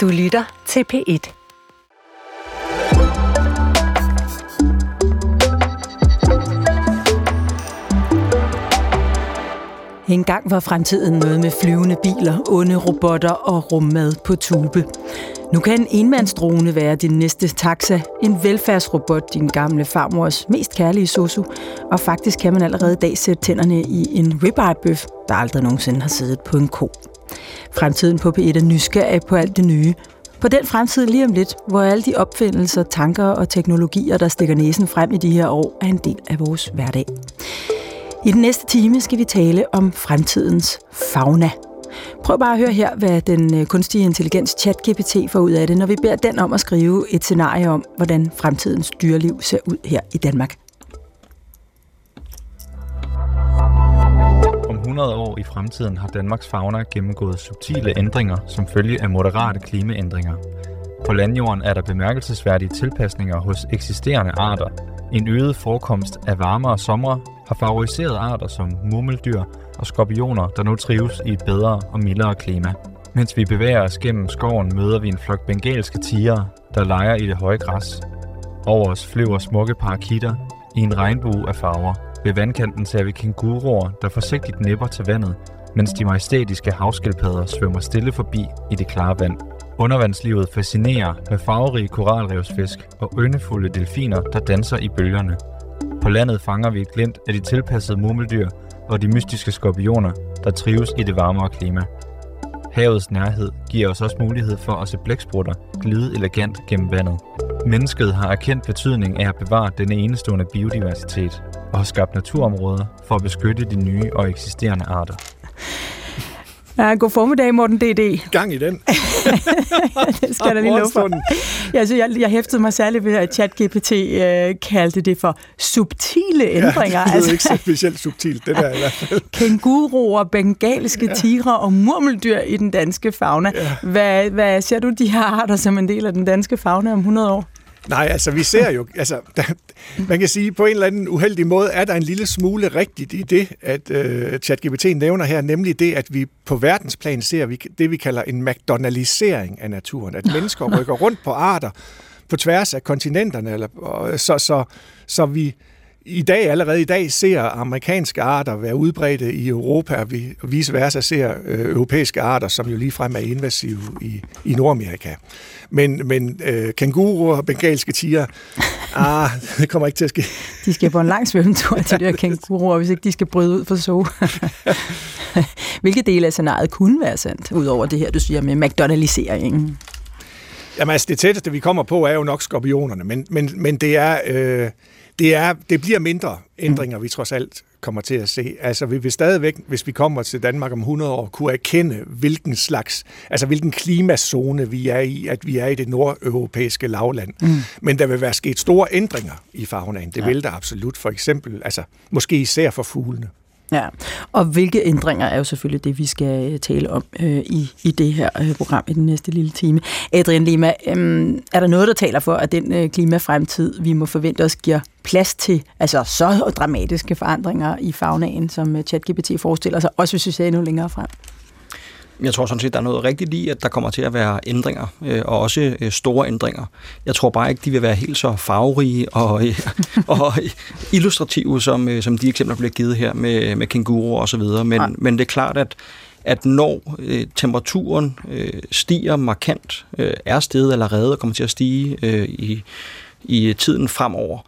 Du lytter til P1. En gang var fremtiden noget med flyvende biler, onde robotter og rummad på tube. Nu kan en enmandsdrone være din næste taxa, en velfærdsrobot, din gamle farmors mest kærlige sosu, og faktisk kan man allerede i dag sætte tænderne i en ribeye-bøf, der aldrig nogensinde har siddet på en ko. Fremtiden på P1 er nysgerrig på alt det nye. På den fremtid lige om lidt, hvor alle de opfindelser, tanker og teknologier, der stikker næsen frem i de her år, er en del af vores hverdag. I den næste time skal vi tale om fremtidens fauna. Prøv bare at høre her, hvad den øh, kunstige intelligens ChatGPT får ud af det, når vi beder den om at skrive et scenarie om, hvordan fremtidens dyreliv ser ud her i Danmark. 100 år i fremtiden har Danmarks fauna gennemgået subtile ændringer som følge af moderate klimaændringer. På landjorden er der bemærkelsesværdige tilpasninger hos eksisterende arter. En øget forekomst af varmere somre har favoriseret arter som murmeldyr og skorpioner, der nu trives i et bedre og mildere klima. Mens vi bevæger os gennem skoven, møder vi en flok bengalske tiger, der leger i det høje græs. Over os flyver smukke parakitter i en regnbue af farver. Ved vandkanten ser vi kænguruer, der forsigtigt nipper til vandet, mens de majestætiske havskildpadder svømmer stille forbi i det klare vand. Undervandslivet fascinerer med farverige koralrevsfisk og yndefulde delfiner, der danser i bølgerne. På landet fanger vi et glimt af de tilpassede murmeldyr og de mystiske skorpioner, der trives i det varmere klima. Havets nærhed giver os også mulighed for at se blæksprutter glide elegant gennem vandet. Mennesket har erkendt betydning af at bevare denne enestående biodiversitet og har skabt naturområder for at beskytte de nye og eksisterende arter. Ja, god formiddag, Morten D.D. Gang i den. det skal der lige love for. Ja, så jeg, jeg hæftede mig særligt ved, at ChatGPT øh, kaldte det for subtile ændringer. Ja, det er altså, ikke specielt subtilt, det der i hvert fald. Kænguruer, bengalske ja. tigre og murmeldyr i den danske fauna. Ja. Hvad, hvad ser du de her arter som en del af den danske fauna om 100 år? Nej, altså vi ser jo, altså der, man kan sige, på en eller anden uheldig måde er der en lille smule rigtigt i det, at øh, ChatGPT nævner her, nemlig det, at vi på verdensplan ser vi, det, vi kalder en McDonaldisering af naturen. At mennesker rykker rundt på arter på tværs af kontinenterne, eller, og, så, så, så vi i dag, allerede i dag, ser amerikanske arter være udbredte i Europa, og vi vice versa ser øh, europæiske arter, som jo ligefrem er invasive i, i Nordamerika. Men, men øh, kænguruer og bengalske tiger, ah, det kommer ikke til at ske. De skal på en lang svømmetur til de her kænguruer, hvis ikke de skal bryde ud for så. Hvilke dele af scenariet kunne være sandt, udover det her, du siger med McDonaldiseringen? Jamen altså, det tætteste, vi kommer på, er jo nok skorpionerne, men, men, men det er... Øh, det, er, det bliver mindre ændringer, mm. vi trods alt kommer til at se. Altså vi vil stadigvæk, hvis vi kommer til Danmark om 100 år, kunne erkende, hvilken slags, altså hvilken klimazone vi er i, at vi er i det nordeuropæiske lavland. Mm. Men der vil være sket store ændringer i faunaen. Det ja. vil der absolut. For eksempel, altså måske især for fuglene. Ja, og hvilke ændringer er jo selvfølgelig det, vi skal øh, tale om øh, i, i det her øh, program i den næste lille time. Adrian Lima, øh, er der noget, der taler for, at den øh, klimafremtid, vi må forvente os, giver plads til altså så dramatiske forandringer i fagnaen, som øh, ChatGPT forestiller sig, også hvis vi ser endnu længere frem? Jeg tror sådan set, der er noget rigtigt i, at der kommer til at være ændringer, øh, og også øh, store ændringer. Jeg tror bare ikke, de vil være helt så farverige og, øh, og illustrative, som, øh, som de eksempler, der bliver givet her med, med kænguruer og så videre. Men, men det er klart, at at når øh, temperaturen øh, stiger markant, øh, er steget allerede og kommer til at stige øh, i, i tiden fremover,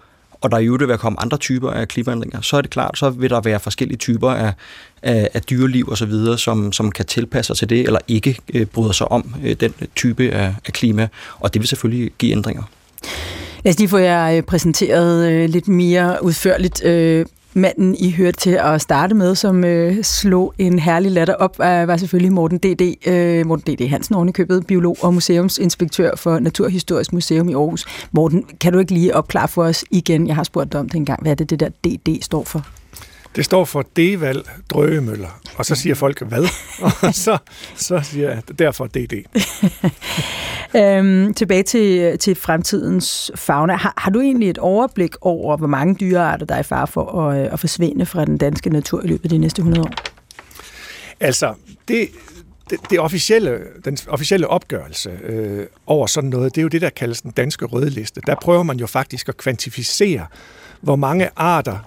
og der i øvrigt vil komme andre typer af klimaændringer, så er det klart, så vil der være forskellige typer af, af, af dyreliv og så videre, som, som kan tilpasse sig til det, eller ikke øh, bryder sig om øh, den type af, af klima, og det vil selvfølgelig give ændringer. Lad os lige få jer øh, præsenteret øh, lidt mere udførligt. Øh, manden, I hørte til at starte med, som øh, slog en herlig latter op, øh, var selvfølgelig Morten D.D. Øh, Morten D.D. Hansen, ovenikøbet, biolog og museumsinspektør for Naturhistorisk Museum i Aarhus. Morten, kan du ikke lige opklare for os igen? Jeg har spurgt dig om det engang. Hvad er det, det der D.D. står for? Det står for Deval Drøgemøller. Og så siger folk, hvad? og så, så siger jeg, derfor DD. øhm, tilbage til, til fremtidens fauna. Har, har du egentlig et overblik over, hvor mange dyrearter, der er i fare for at, øh, at forsvinde fra den danske natur i løbet af de næste 100 år? Altså, det, det, det officielle, den officielle opgørelse øh, over sådan noget, det er jo det, der kaldes den danske rødliste. Der prøver man jo faktisk at kvantificere, hvor mange arter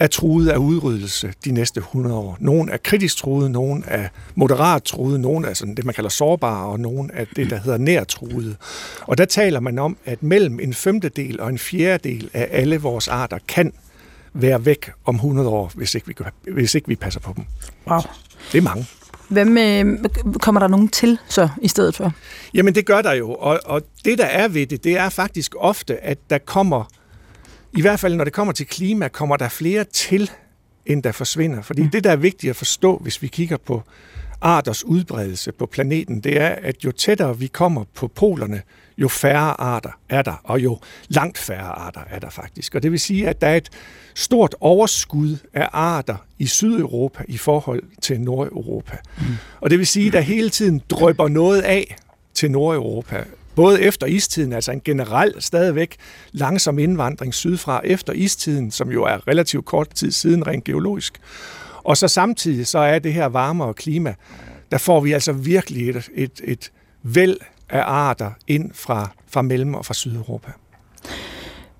er truet af udryddelse de næste 100 år. Nogle er kritisk truet, nogle er moderat truet, nogle er sådan det, man kalder sårbare, og nogle er det, der hedder nærtruede. Og der taler man om, at mellem en femtedel og en fjerdedel af alle vores arter kan være væk om 100 år, hvis ikke vi, hvis ikke vi passer på dem. Wow. Det er mange. Hvad med, kommer der nogen til så i stedet for? Jamen det gør der jo, og, og det der er ved det, det er faktisk ofte, at der kommer i hvert fald når det kommer til klima, kommer der flere til, end der forsvinder. Fordi mm. det, der er vigtigt at forstå, hvis vi kigger på arters udbredelse på planeten, det er, at jo tættere vi kommer på polerne, jo færre arter er der, og jo langt færre arter er der faktisk. Og det vil sige, at der er et stort overskud af arter i Sydeuropa i forhold til Nordeuropa. Mm. Og det vil sige, at der hele tiden drøber noget af til Nordeuropa både efter istiden, altså en generel stadigvæk langsom indvandring sydfra efter istiden, som jo er relativt kort tid siden rent geologisk. Og så samtidig så er det her varmere klima, der får vi altså virkelig et, et, et væld af arter ind fra, fra Mellem- og fra Sydeuropa.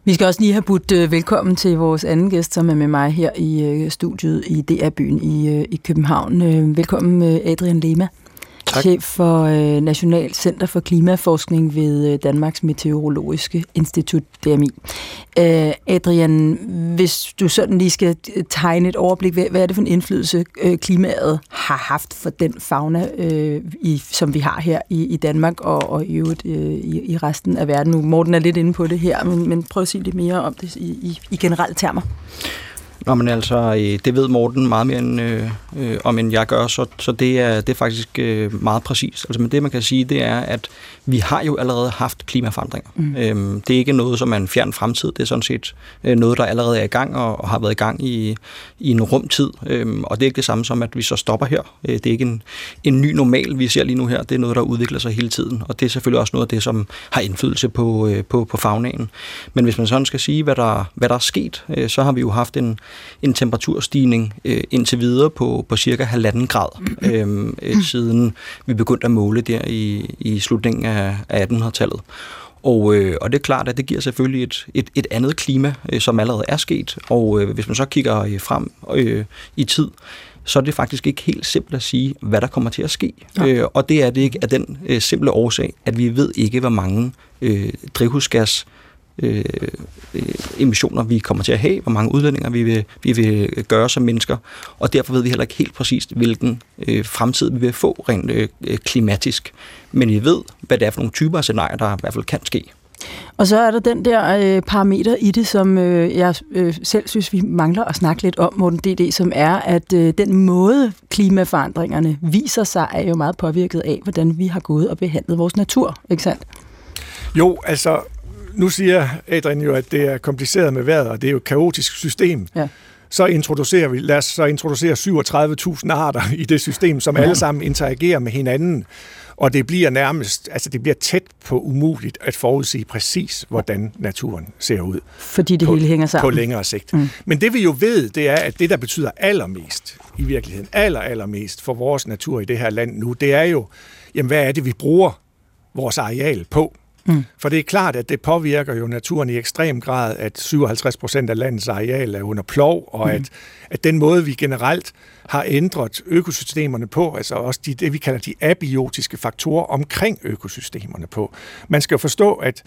Vi skal også lige have budt øh, velkommen til vores anden gæst, som er med mig her i øh, studiet i DR-byen i, øh, i København. Velkommen, Adrian Lema. Tak. chef for øh, National Center for Klimaforskning ved øh, Danmarks Meteorologiske Institut, DMI. Øh, Adrian, hvis du sådan lige skal øh, tegne et overblik, hvad, hvad er det for en indflydelse, øh, klimaet har haft for den fauna, øh, i, som vi har her i, i Danmark og, og i øvrigt øh, i, i resten af verden? Nu Morten er lidt inde på det her, men, men prøv at sige lidt mere om det i, i, i generelle termer. Nå, men altså, øh, det ved Morten meget mere end, øh, øh, om end jeg gør, så, så det, er, det er faktisk øh, meget præcist. Altså, men det man kan sige, det er, at vi har jo allerede haft klimaforandringer. Mm. Øhm, det er ikke noget, som er en fjern fremtid. Det er sådan set øh, noget, der allerede er i gang og, og har været i gang i, i en rumtid. Øhm, og det er ikke det samme som, at vi så stopper her. Øh, det er ikke en, en ny normal, vi ser lige nu her. Det er noget, der udvikler sig hele tiden. Og det er selvfølgelig også noget af det, som har indflydelse på, øh, på, på fagnaen. Men hvis man sådan skal sige, hvad der, hvad der er sket, øh, så har vi jo haft en, en temperaturstigning øh, indtil videre på, på cirka halvanden grad, øh, øh, siden vi begyndte at måle der i, i slutningen af, af 1800-tallet. Og, øh, og det er klart, at det giver selvfølgelig et, et, et andet klima, øh, som allerede er sket. Og øh, hvis man så kigger øh, frem øh, i tid, så er det faktisk ikke helt simpelt at sige, hvad der kommer til at ske. Ja. Øh, og det er det ikke af den øh, simple årsag, at vi ved ikke, hvor mange øh, drivhusgas øh, emissioner vi kommer til at have, hvor mange udlændinger vi vil, vi vil gøre som mennesker, og derfor ved vi heller ikke helt præcist, hvilken øh, fremtid vi vil få rent øh, klimatisk. Men vi ved, hvad det er for nogle typer af scenarier, der i hvert fald kan ske. Og så er der den der øh, parameter i det, som øh, jeg øh, selv synes, vi mangler at snakke lidt om, Morten DD, som er, at øh, den måde klimaforandringerne viser sig, er jo meget påvirket af, hvordan vi har gået og behandlet vores natur, ikke sandt? Jo, altså nu siger Adrian jo, at det er kompliceret med vejret, og det er jo et kaotisk system. Ja. Så introducerer vi, lad os så introducere 37.000 arter i det system, som ja. alle sammen interagerer med hinanden. Og det bliver nærmest, altså det bliver tæt på umuligt at forudsige præcis, hvordan naturen ser ud. Fordi det på, hele hænger sammen. På længere sigt. Mm. Men det vi jo ved, det er, at det der betyder allermest i virkeligheden, aller, allermest for vores natur i det her land nu, det er jo, jamen hvad er det, vi bruger vores areal på? Mm. For det er klart, at det påvirker jo naturen i ekstrem grad, at 57 procent af landets areal er under plov, og mm. at, at den måde, vi generelt har ændret økosystemerne på, altså også de, det, vi kalder de abiotiske faktorer omkring økosystemerne på. Man skal jo forstå, at,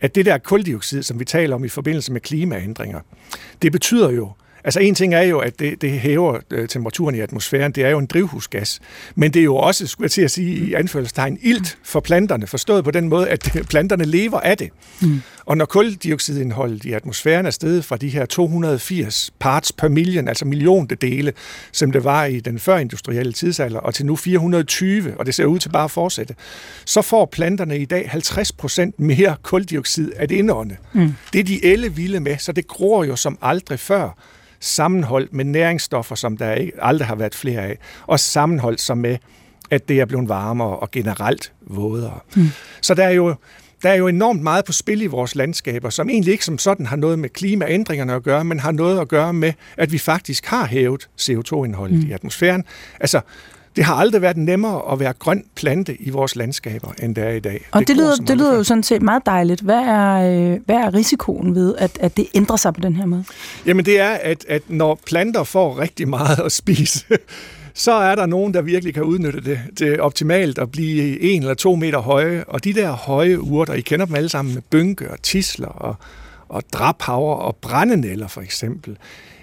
at det der koldioxid, som vi taler om i forbindelse med klimaændringer, det betyder jo, Altså en ting er jo, at det, det hæver øh, temperaturen i atmosfæren, det er jo en drivhusgas, men det er jo også, skulle jeg til at sige i anførselstegn, ilt for planterne, forstået på den måde, at planterne lever af det. Mm. Og når koldioxidindholdet i atmosfæren er steget fra de her 280 parts per million, altså dele, som det var i den førindustrielle tidsalder, og til nu 420, og det ser ud til bare at fortsætte, så får planterne i dag 50 procent mere koldioxid at indånde. Mm. Det er de elle vilde med, så det gror jo som aldrig før sammenholdt med næringsstoffer, som der ikke, aldrig har været flere af, og sammenholdt som med, at det er blevet varmere og generelt vådere. Mm. Så der er jo der er jo enormt meget på spil i vores landskaber, som egentlig ikke som sådan har noget med klimaændringerne at gøre, men har noget at gøre med, at vi faktisk har hævet CO2-indholdet mm. i atmosfæren. Altså, Det har aldrig været nemmere at være grøn plante i vores landskaber, end det er i dag. Og det, det, lyder, det lyder jo sådan set meget dejligt. Hvad er, øh, hvad er risikoen ved, at, at det ændrer sig på den her måde? Jamen det er, at, at når planter får rigtig meget at spise, så er der nogen, der virkelig kan udnytte det til optimalt at blive en eller to meter høje. Og de der høje urter, I kender dem alle sammen med bynke og tisler og, og drabhaver og brændenæller for eksempel,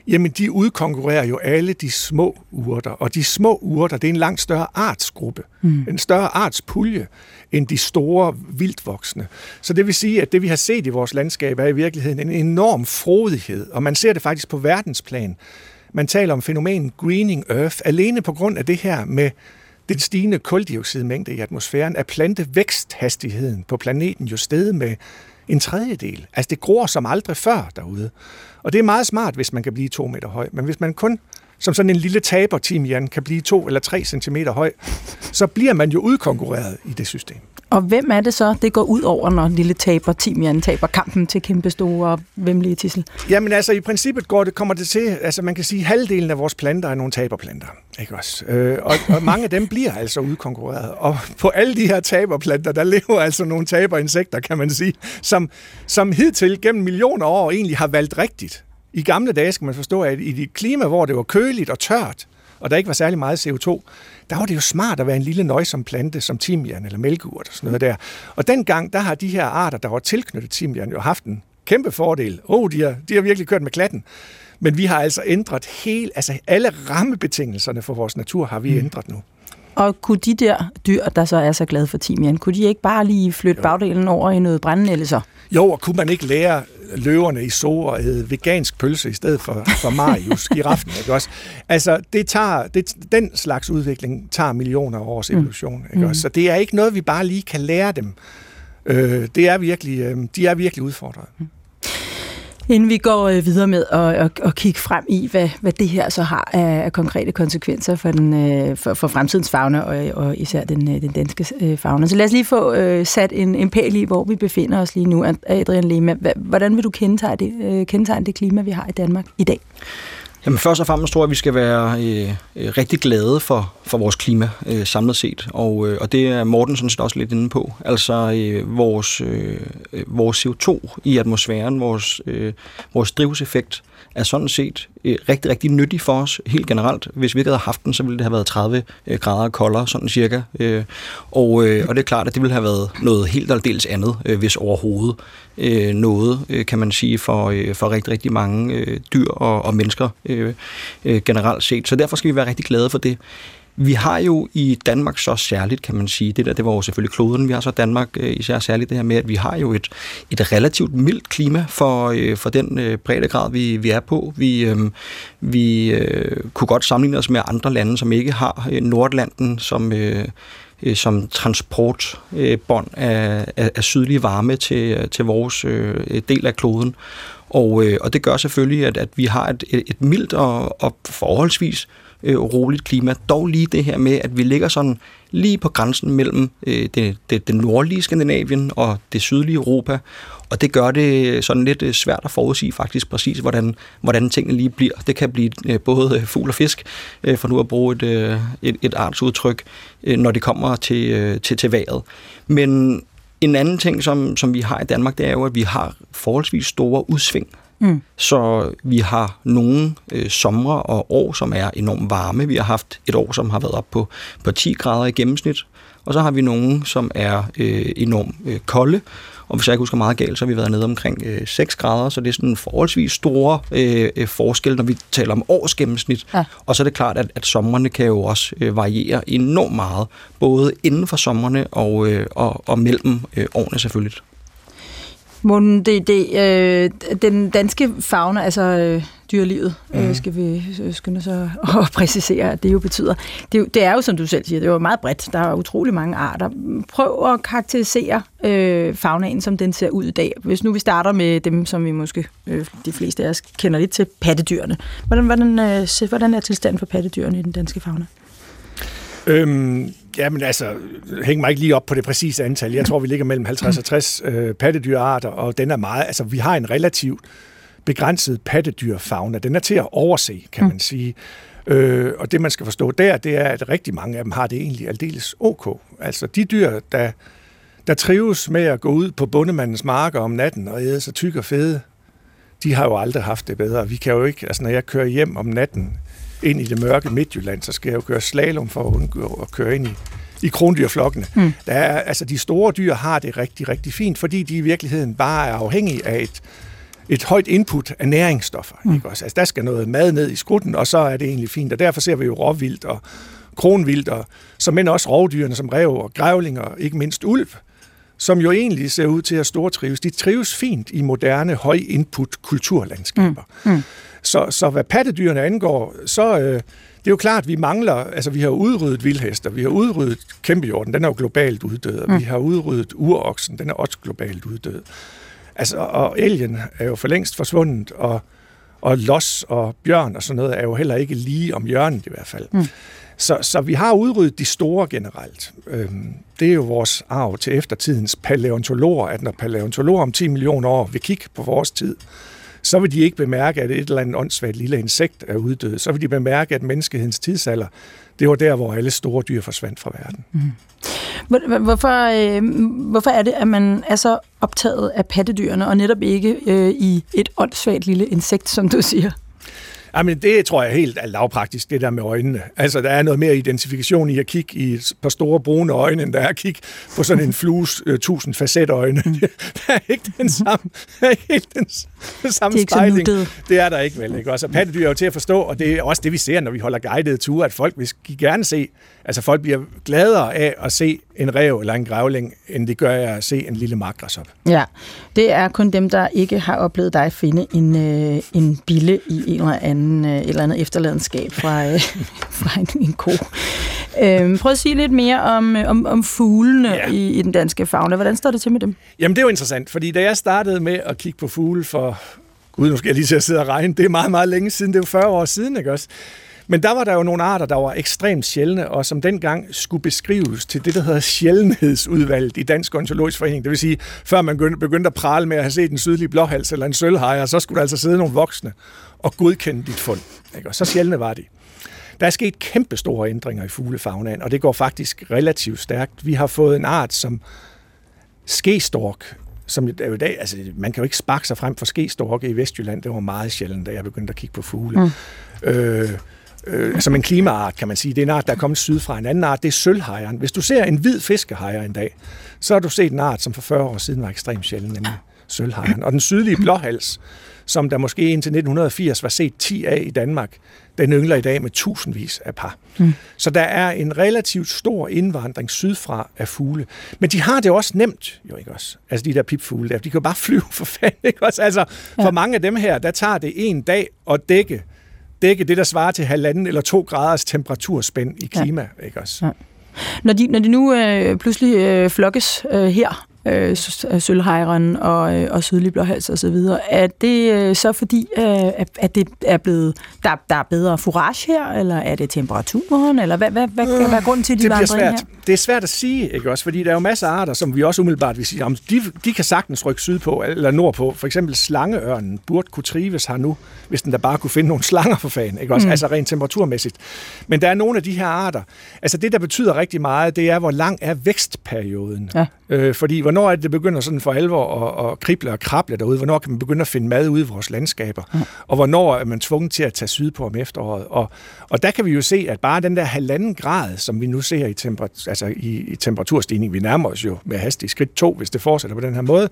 jamen de udkonkurrerer jo alle de små urter. Og de små urter, det er en langt større artsgruppe, mm. en større artspulje end de store vildvoksne. Så det vil sige, at det vi har set i vores landskab er i virkeligheden en enorm frodighed, og man ser det faktisk på verdensplan. Man taler om fænomenet greening earth, alene på grund af det her med den stigende koldioxidmængde i atmosfæren, er plantevæksthastigheden på planeten jo steget med en tredjedel. Altså det gror som aldrig før derude. Og det er meget smart, hvis man kan blive to meter høj. Men hvis man kun som sådan en lille taber timian kan blive to eller tre centimeter høj, så bliver man jo udkonkurreret i det system. Og hvem er det så, det går ud over, når lille taber timian taber kampen til kæmpe store og vemmelige tissel? Jamen altså, i princippet går det, kommer det til, altså man kan sige, at halvdelen af vores planter er nogle taberplanter. Ikke også? Øh, og, og mange af dem bliver altså udkonkurreret. Og på alle de her taberplanter, der lever altså nogle taberinsekter, kan man sige, som, som hidtil gennem millioner år egentlig har valgt rigtigt. I gamle dage skal man forstå, at i et klima, hvor det var køligt og tørt, og der ikke var særlig meget CO2, der var det jo smart at være en lille nøjsom plante som timian eller mælkeurt og sådan noget der. Og dengang, der har de her arter, der var tilknyttet timian, jo haft en kæmpe fordel. Oh, de har, de har virkelig kørt med klatten. Men vi har altså ændret helt, altså alle rammebetingelserne for vores natur har vi mm. ændret nu. Og kunne de der dyr, der så er så glade for timian, kunne de ikke bare lige flytte jo. bagdelen over i noget brændende så? Jo, og kunne man ikke lære løverne i så at æde vegansk pølse i stedet for, for Marius, giraffen, ikke også? Altså, det tager, det, den slags udvikling tager millioner af års mm. evolution, mm. ikke også? Så det er ikke noget, vi bare lige kan lære dem. Øh, det er virkelig, øh, de er virkelig udfordret. Mm. Inden vi går øh, videre med at, at, at kigge frem i, hvad, hvad det her så har af, af konkrete konsekvenser for, den, øh, for, for fremtidens fauna, og, og især den, øh, den danske øh, fauna. Så lad os lige få øh, sat en, en pæl i, hvor vi befinder os lige nu. Adrian Lehmann, hvordan vil du kendetegne det, øh, kendetegne det klima, vi har i Danmark i dag? Jamen først og fremmest tror jeg, at vi skal være øh, øh, rigtig glade for, for vores klima øh, samlet set, og, øh, og det er Morten sådan set også lidt inde på. Altså øh, vores, øh, øh vores CO2 i atmosfæren, vores, øh, vores drivhuseffekt, er sådan set øh, rigtig, rigtig nyttig for os helt generelt. Hvis vi ikke havde haft den, så ville det have været 30 øh, grader koldere, sådan cirka. Øh, og, øh, og det er klart, at det ville have været noget helt aldeles andet, øh, hvis overhovedet øh, noget, øh, kan man sige, for, øh, for rigtig, rigtig mange øh, dyr og, og mennesker øh, øh, generelt set. Så derfor skal vi være rigtig glade for det. Vi har jo i Danmark så særligt, kan man sige, det der, det var jo selvfølgelig kloden, vi har så Danmark øh, især særligt det her med, at vi har jo et, et relativt mildt klima for, øh, for den øh, breddegrad, vi, vi er på. Vi, vi kunne godt sammenligne os med andre lande, som ikke har Nordlanden som... Som transportbånd af, af, af sydlig varme til, til vores øh, del af kloden. Og, øh, og det gør selvfølgelig, at, at vi har et, et, et mildt og, og forholdsvis øh, roligt klima. Dog lige det her med, at vi ligger sådan lige på grænsen mellem øh, det, det, det nordlige Skandinavien og det sydlige Europa, og det gør det sådan lidt øh, svært at forudsige faktisk præcis, hvordan, hvordan tingene lige bliver. Det kan blive øh, både øh, fugl og fisk, øh, for nu at bruge et, øh, et, et artsudtryk, øh, når det kommer til, øh, til, til vejret. Men en anden ting, som, som vi har i Danmark, det er jo, at vi har forholdsvis store udsving Mm. Så vi har nogle øh, somre og år, som er enormt varme. Vi har haft et år, som har været op på, på 10 grader i gennemsnit. Og så har vi nogle, som er øh, enormt øh, kolde. Og hvis jeg ikke husker meget galt, så har vi været nede omkring øh, 6 grader, så det er sådan en forholdsvis store øh, øh, forskel, når vi taler om årsgennemsnit. Ja. Og så er det klart, at, at sommerne kan jo også øh, variere enormt meget, både inden for sommerne og, øh, og, og mellem øh, årene selvfølgelig. Morten, det, det, øh, den danske fauna, altså øh, dyrelivet, mm. øh, mhm. skal vi skynde så at præcisere, at det jo betyder. Det, det er jo, som du selv siger, det er jo meget bredt. Der er utrolig mange arter. Prøv at karakterisere øh, faunaen, som den ser ud i dag. Hvis nu vi starter med dem, som vi måske øh, de fleste af os kender lidt til, pattedyrene. Hvordan, hvordan, øh, hvordan er tilstanden for pattedyrene i den danske fauna? Øhm, jamen altså, hæng mig ikke lige op på det præcise antal. Jeg tror, vi ligger mellem 50 og 60 øh, pattedyrarter, og den er meget, altså vi har en relativt begrænset pattedyrfauna. Den er til at overse, kan man sige. Øh, og det, man skal forstå der, det er, at rigtig mange af dem har det egentlig aldeles ok. Altså de dyr, der, der trives med at gå ud på bundemandens marker om natten og æde sig tyk og fede, de har jo aldrig haft det bedre. Vi kan jo ikke, altså når jeg kører hjem om natten ind i det mørke Midtjylland, så skal jeg jo køre slalom for at undgå at køre ind i, i krondyrflokkene. Mm. Der er, altså de store dyr har det rigtig, rigtig fint, fordi de i virkeligheden bare er afhængige af et, et højt input af næringsstoffer. Mm. Ikke også? Altså, der skal noget mad ned i skrutten, og så er det egentlig fint. Og derfor ser vi jo råvildt og kronvildt, og som men også rovdyrene som rev og grævling og ikke mindst ulv, som jo egentlig ser ud til at stortrives. De trives fint i moderne høj-input kulturlandskaber. Mm. Mm. Så, så hvad pattedyrene angår, så øh, det er jo klart, at vi mangler, altså vi har udryddet vildhester, vi har udryddet kæmpehjorten, den er jo globalt uddød, mm. vi har udryddet uroksen, den er også globalt uddød. Altså, og elgen er jo for længst forsvundet, og, og los og bjørn og sådan noget er jo heller ikke lige om hjørnet i hvert fald. Mm. Så, så vi har udryddet de store generelt. Øhm, det er jo vores arv til eftertidens paleontologer, at når paleontologer om 10 millioner år vil kigge på vores tid, så vil de ikke bemærke, at et eller andet åndssvagt lille insekt er uddød. Så vil de bemærke, at menneskehedens tidsalder, det var der, hvor alle store dyr forsvandt fra verden. Mm. Hvorfor, øh, hvorfor er det, at man er så optaget af pattedyrene, og netop ikke øh, i et åndssvagt lille insekt, som du siger? Jamen, det tror jeg er helt lavpraktisk, det der med øjnene. Altså, der er noget mere identifikation i at kigge i et par store brune øjne, end der er at kigge på sådan en flues uh, tusind facetøjne. Mm. der er ikke den samme, der er ikke helt den, samme det er styling. Det er der ikke vel. Ikke? Også, pattedyr er jo til at forstå, og det er også det, vi ser, når vi holder guidede ture, at folk vil gerne se, altså folk bliver gladere af at se en rev eller en grævling, end det gør at se en lille makrasop. Ja, det er kun dem, der ikke har oplevet dig finde en, øh, en bille i en eller anden øh, eller andet efterladenskab fra, øh, fra en, en ko. Øh, prøv at sige lidt mere om, øh, om, om fuglene ja. i, i den danske fauna. Hvordan står det til med dem? Jamen, det er jo interessant, fordi da jeg startede med at kigge på fugle for Gud, nu skal jeg lige til at sidde og regne. Det er meget, meget længe siden. Det er jo 40 år siden, ikke også? Men der var der jo nogle arter, der var ekstremt sjældne, og som dengang skulle beskrives til det, der hedder sjældenhedsudvalget i Dansk Ontologisk Forening. Det vil sige, før man begyndte at prale med at have set en sydlig blåhals eller en sølvhejer, så skulle der altså sidde nogle voksne og godkende dit fund. Ikke? Og så sjældne var de. Der er sket kæmpe store ændringer i fuglefaunaen, og det går faktisk relativt stærkt. Vi har fået en art som skestork, som er i dag, altså man kan jo ikke sparke sig frem for skestorke i Vestjylland. Det var meget sjældent, da jeg begyndte at kigge på fugle. Mm. Øh, øh, som en klimaart, kan man sige. Det er en art, der er kommet syd fra. En anden art, det er sølvhejeren. Hvis du ser en hvid fiskehejer en dag, så har du set en art, som for 40 år siden var ekstremt sjældent, nemlig sølvhejeren. Og den sydlige blåhals, som der måske indtil 1980 var set 10 af i Danmark, den yngler i dag med tusindvis af par. Mm. Så der er en relativt stor indvandring sydfra af fugle. Men de har det også nemt, jo ikke også? Altså de der pipfugle der, de kan jo bare flyve for fanden, ikke også? Altså for ja. mange af dem her, der tager det en dag at dække dække det, der svarer til halvanden eller to graders temperaturspænd i klima. Ja. Ikke også? Ja. Når de, når de nu øh, pludselig øh, flokkes øh, her øh, sølvhejren og, øh, og sydlig blåhals og så videre. Er det øh, så fordi, øh, at det er blevet, der, der er bedre forage her, eller er det temperaturen, eller hvad, hvad, hvad, hvad, hvad er grunden til, de det svært. Her? Det er svært at sige, ikke også? Fordi der er jo masser af arter, som vi også umiddelbart vil sige, om de, de kan sagtens rykke sydpå eller nordpå. For eksempel slangeørnen burde kunne trives her nu, hvis den da bare kunne finde nogle slanger for fanden, ikke også? Mm. Altså rent temperaturmæssigt. Men der er nogle af de her arter, altså det, der betyder rigtig meget, det er, hvor lang er vækstperioden. Ja. Øh, fordi hvornår er det, det begynder sådan for alvor at, at krible og krable derude? Hvornår kan man begynde at finde mad ude i vores landskaber? Ja. Og hvornår er man tvunget til at tage sydpå om efteråret? Og, og der kan vi jo se, at bare den der halvanden grad, som vi nu ser i, temper, altså i, i temperaturstigning, vi nærmer os jo med hastig skridt to, hvis det fortsætter på den her måde.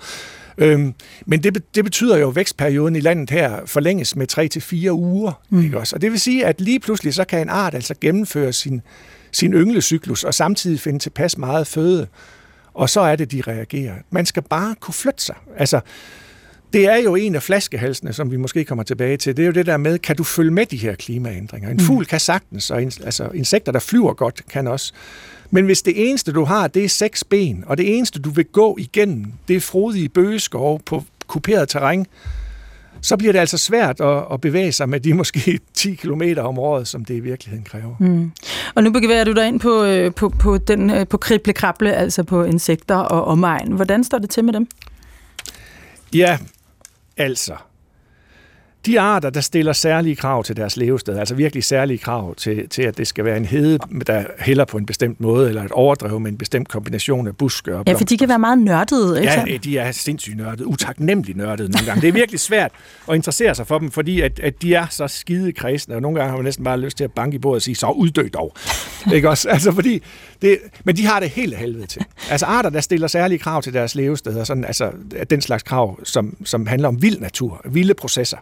Øhm, men det, det betyder jo, at vækstperioden i landet her forlænges med 3 til fire uger. Mm. Ikke også? Og det vil sige, at lige pludselig så kan en art altså gennemføre sin, sin ynglecyklus og samtidig finde tilpas meget føde og så er det, de reagerer. Man skal bare kunne flytte sig. Altså, det er jo en af flaskehalsene, som vi måske kommer tilbage til. Det er jo det der med, kan du følge med de her klimaændringer? En mm. fugl kan sagtens, og altså, insekter, der flyver godt, kan også. Men hvis det eneste, du har, det er seks ben, og det eneste, du vil gå igennem, det er frodige bøgeskov på kuperet terræn, så bliver det altså svært at, at bevæge sig med de måske 10 km om året, som det i virkeligheden kræver. Mm. Og nu bevæger du dig ind på, øh, på, på, den, øh, på krible-krable, altså på insekter og omegn. Hvordan står det til med dem? Ja, altså de arter, der stiller særlige krav til deres levested, altså virkelig særlige krav til, til at det skal være en hede, der hælder på en bestemt måde, eller et overdrev med en bestemt kombination af buske og Ja, for de kan være meget nørdede, ikke Ja, de er sindssygt nørdede, utaknemmeligt nørdede nogle gange. Det er virkelig svært at interessere sig for dem, fordi at, at de er så skide kredsende, og nogle gange har man næsten bare lyst til at banke i bordet og sige, så uddø dog. ikke også? Altså, fordi det, men de har det helt helvede til. Altså arter, der stiller særlige krav til deres levesteder, sådan, altså den slags krav, som, som handler om vild natur, vilde processer,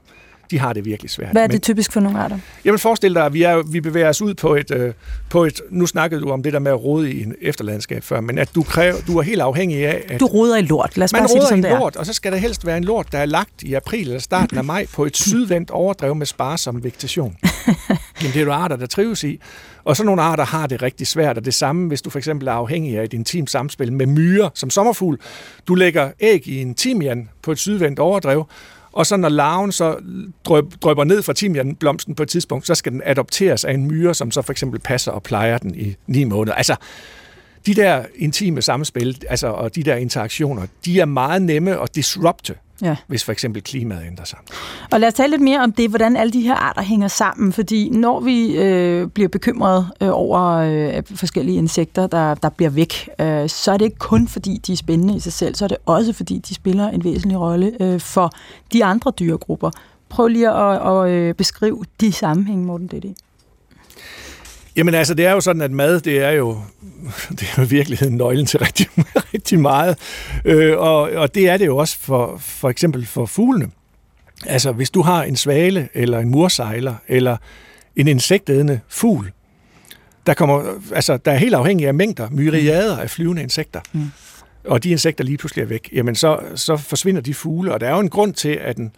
de har det virkelig svært. Hvad er Men- det typisk for nogle arter? Jamen forestil dig, at vi, er, vi bevæger os ud på et, øh, på et... Nu snakkede du om det der med at rode i en efterlandskab før, men at du, kræver, du er helt afhængig af, at Du roder i lort, lad os man bare sige det i som en det er. lort, og så skal der helst være en lort, der er lagt i april eller starten af maj på et sydvendt overdrev med sparsom vegetation. Jamen, det er jo arter, der trives i. Og så nogle arter har det rigtig svært, og det samme, hvis du for eksempel er afhængig af et intimt samspil med myrer som sommerfugl. Du lægger æg i en timian på et sydvendt overdrev, og så når larven så drøber ned fra timianblomsten på et tidspunkt, så skal den adopteres af en myre, som så for eksempel passer og plejer den i ni måneder. Altså, de der intime samspil, altså, og de der interaktioner, de er meget nemme at disrupte, Ja. hvis for eksempel klimaet ændrer sig. Og lad os tale lidt mere om det, hvordan alle de her arter hænger sammen, fordi når vi øh, bliver bekymret øh, over øh, forskellige insekter, der, der bliver væk, øh, så er det ikke kun fordi, de er spændende i sig selv, så er det også fordi, de spiller en væsentlig rolle øh, for de andre dyregrupper. Prøv lige at, at øh, beskrive de sammenhænge, Morten Dette. Jamen altså, det er jo sådan, at mad, det er jo, det er jo i virkeligheden nøglen til rigtig, rigtig meget. Øh, og, og det er det jo også for, for eksempel for fuglene. Altså, hvis du har en svale, eller en mursejler, eller en insektædende fugl, der, kommer, altså, der er helt afhængig af mængder, myriader af flyvende insekter, mm. og de insekter lige pludselig er væk, jamen så, så forsvinder de fugle. Og der er jo en grund til, at den,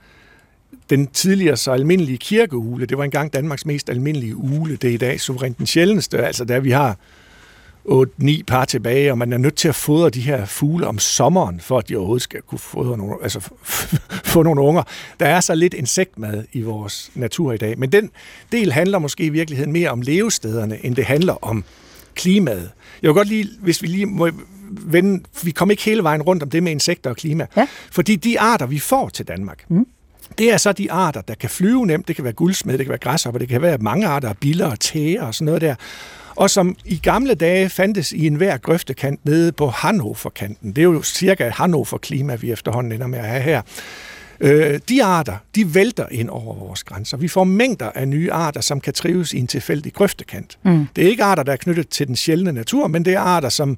den tidligere så almindelige kirkeugle, det var engang Danmarks mest almindelige ugle, det er i dag suverænt den sjældneste, altså der vi har 8-9 par tilbage, og man er nødt til at fodre de her fugle om sommeren, for at de overhovedet skal kunne fodre nogle, altså få nogle unger. Der er så lidt insektmad i vores natur i dag, men den del handler måske i virkeligheden mere om levestederne, end det handler om klimaet. Jeg vil godt lige, hvis vi lige må vende, vi kom ikke hele vejen rundt om det med insekter og klima, Ja. fordi de arter, vi får til Danmark, mm. Det er så de arter, der kan flyve nemt. Det kan være guldsmed, det kan være græshopper, det kan være mange arter af biller og tæger og sådan noget der. Og som i gamle dage fandtes i enhver grøftekant nede på Hannover-kanten. Det er jo cirka Hannover-klima, vi efterhånden ender med at have her. Øh, de arter, de vælter ind over vores grænser. Vi får mængder af nye arter, som kan trives i en tilfældig grøftekant. Mm. Det er ikke arter, der er knyttet til den sjældne natur, men det er arter, som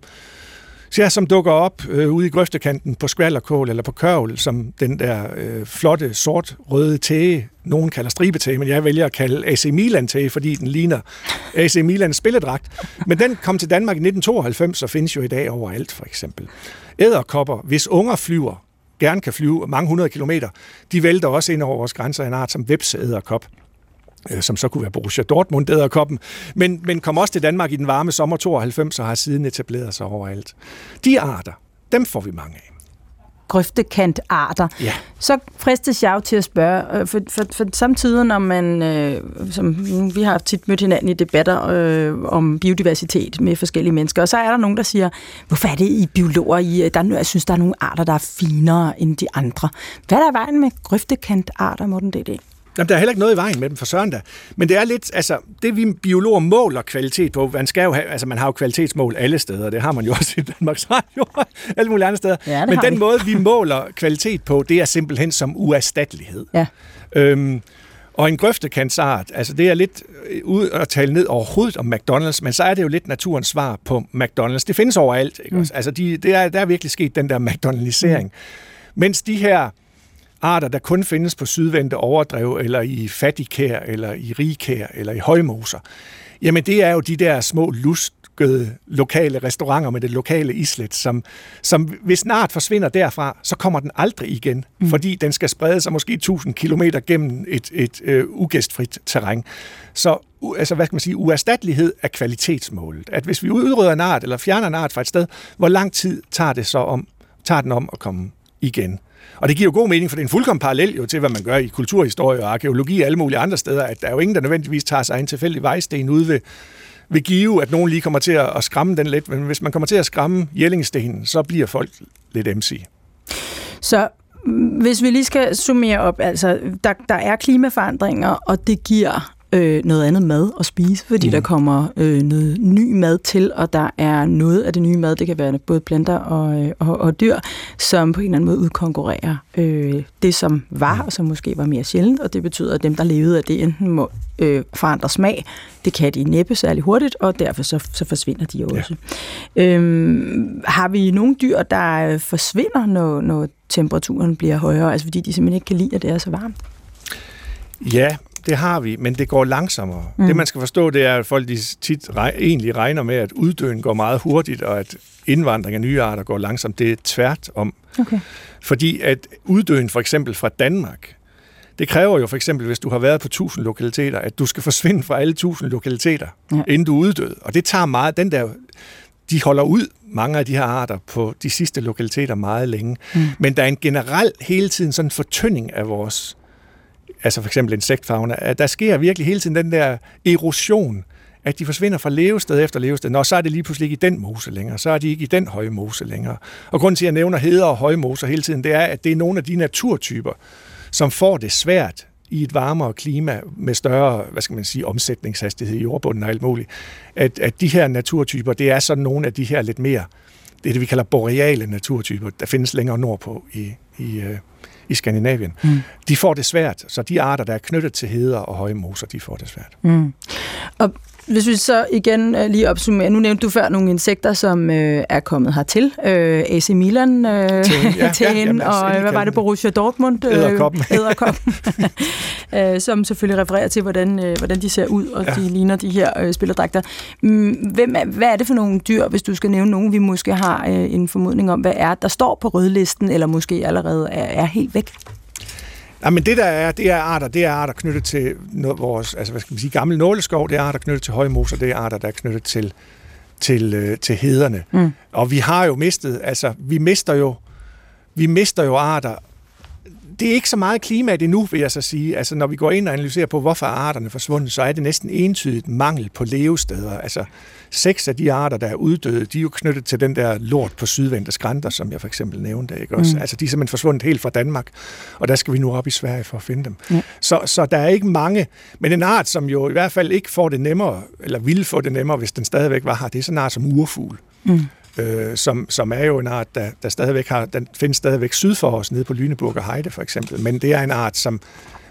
ja, som dukker op øh, ude i grøftekanten på skvallerkål eller på kørvel, som den der øh, flotte, sort-røde tæge, nogen kalder stribetæge, men jeg vælger at kalde AC Milan-tæge, fordi den ligner AC Milans spilledragt. Men den kom til Danmark i 1992 og findes jo i dag overalt, for eksempel. Æderkopper, hvis unger flyver, gerne kan flyve mange hundrede kilometer, de vælter også ind over vores grænser en art som vepseæderkop som så kunne være Borussia Dortmund æderkoppen, men, men kom også til Danmark i den varme sommer 92 og har siden etableret sig overalt. De arter, dem får vi mange af. grøftekantarter. Ja. Så fristes jeg jo til at spørge, øh, for, for, for samtidig, når man, øh, som vi har tit mødt hinanden i debatter øh, om biodiversitet med forskellige mennesker, og så er der nogen, der siger, hvorfor er det I biologer, I, der, jeg synes, der er nogle arter, der er finere end de andre. Hvad er der i vejen med grøftekantarter, Morten D.D.? Jamen, der er heller ikke noget i vejen med dem for søren da. Men det er lidt, altså, det vi biologer måler kvalitet på, man skal jo have, altså man har jo kvalitetsmål alle steder, det har man jo også i Danmarks Radio alle mulige andre steder. Ja, Men den vi. måde, vi måler kvalitet på, det er simpelthen som uerstattelighed. Ja. Øhm, og en grøftekantsart, altså det er lidt øh, ud at tale ned overhovedet om McDonald's, men så er det jo lidt naturens svar på McDonald's. Det findes overalt, ikke mm. også? Altså de, det er, der er virkelig sket den der McDonaldisering. Mm. Mens de her arter, der kun findes på sydvendte overdrev, eller i fattigkær, eller i rigkær, eller i højmoser, jamen det er jo de der små luskede lokale restauranter med det lokale islet, som, som hvis snart forsvinder derfra, så kommer den aldrig igen, mm. fordi den skal sprede sig måske 1000 kilometer gennem et, et øh, ugæstfrit terræn. Så altså, hvad skal man sige, uerstattelighed er kvalitetsmålet. At hvis vi udrydder en art, eller fjerner en art fra et sted, hvor lang tid tager det så om, tager den om at komme igen? Og det giver jo god mening, for det er en fuldkommen parallel jo til, hvad man gør i kulturhistorie og arkeologi og alle mulige andre steder, at der er jo ingen, der nødvendigvis tager sig en tilfældig vejsten ud ved, ved give, at nogen lige kommer til at, at skræmme den lidt. Men hvis man kommer til at skræmme Jellingstenen, så bliver folk lidt MC. Så mm, hvis vi lige skal summere op, altså der, der er klimaforandringer, og det giver øh, noget andet mad at spise, fordi mm. der kommer øh, noget ny mad til, og der er noget af det nye mad, det kan være både planter og, øh, og, og dyr, som på en eller anden måde udkonkurrerer øh, det, som var, og som måske var mere sjældent, og det betyder, at dem, der levede af det, enten må øh, forandre smag, det kan de næppe særlig hurtigt, og derfor så, så forsvinder de også. Ja. Øhm, har vi nogle dyr, der forsvinder, når, når temperaturen bliver højere, altså fordi de simpelthen ikke kan lide, at det er så varmt? Ja, det har vi, men det går langsommere. Mm. Det man skal forstå, det er, at folk de tit rej, egentlig regner med, at uddøen går meget hurtigt, og at indvandring af nye arter går langsomt. Det er tvært om. Okay. Fordi at uddøen for eksempel fra Danmark, det kræver jo for eksempel, hvis du har været på 1000 lokaliteter, at du skal forsvinde fra alle 1000 lokaliteter, ja. inden du er uddød. Og det tager meget, den der, de holder ud, mange af de her arter, på de sidste lokaliteter meget længe. Mm. Men der er en generel hele tiden sådan fortynding af vores altså for eksempel insektfauna, at der sker virkelig hele tiden den der erosion, at de forsvinder fra levested efter levested. Nå, så er det lige pludselig ikke i den mose længere, så er de ikke i den høje mose længere. Og grunden til, at jeg nævner heder og høje moser hele tiden, det er, at det er nogle af de naturtyper, som får det svært i et varmere klima med større, hvad skal man sige, omsætningshastighed i jordbunden og alt muligt. At, at de her naturtyper, det er sådan nogle af de her lidt mere, det er det, vi kalder boreale naturtyper, der findes længere nordpå i, i, øh, i Skandinavien, mm. de får det svært. Så de arter, der er knyttet til heder og høje moser, de får det svært. Mm. Og hvis vi så igen uh, lige opsummerer, nu nævnte du før nogle insekter, som uh, er kommet hertil. Uh, AC Milan, uh, til, ja, til ja, jamen, altså, og hvad var det, Borussia Dortmund? Æderkoppen. Æderkoppen. uh, som selvfølgelig refererer til, hvordan, uh, hvordan de ser ud, og ja. de ligner de her uh, spillerdragter. Mm, hvem er, hvad er det for nogle dyr, hvis du skal nævne nogen, vi måske har uh, en formodning om, hvad er, der står på rødlisten, eller måske allerede er, er helt væk? Ja, men det der er, det er arter, det er arter knyttet til vores, altså hvad skal man sige, gammel nåleskov, det er arter knyttet til højmoser, det er arter, der er knyttet til, til, øh, til hederne. Mm. Og vi har jo mistet, altså vi mister jo, vi mister jo arter, det er ikke så meget klimaet endnu, vil jeg så sige. Altså, når vi går ind og analyserer på, hvorfor arterne er forsvundet, så er det næsten entydigt mangel på levesteder. Altså, seks af de arter, der er uddøde, de er jo knyttet til den der lort på sydvendte skrænter, som jeg for eksempel nævnte. Ikke? Også, mm. Altså, de er simpelthen forsvundet helt fra Danmark, og der skal vi nu op i Sverige for at finde dem. Ja. Så, så der er ikke mange, men en art, som jo i hvert fald ikke får det nemmere, eller ville få det nemmere, hvis den stadigvæk var her, det er sådan en art som urfugl. Mm øh, som, som er jo en art, der, der stadigvæk har, den findes stadigvæk syd for os, nede på Lyneburg og Heide for eksempel, men det er en art, som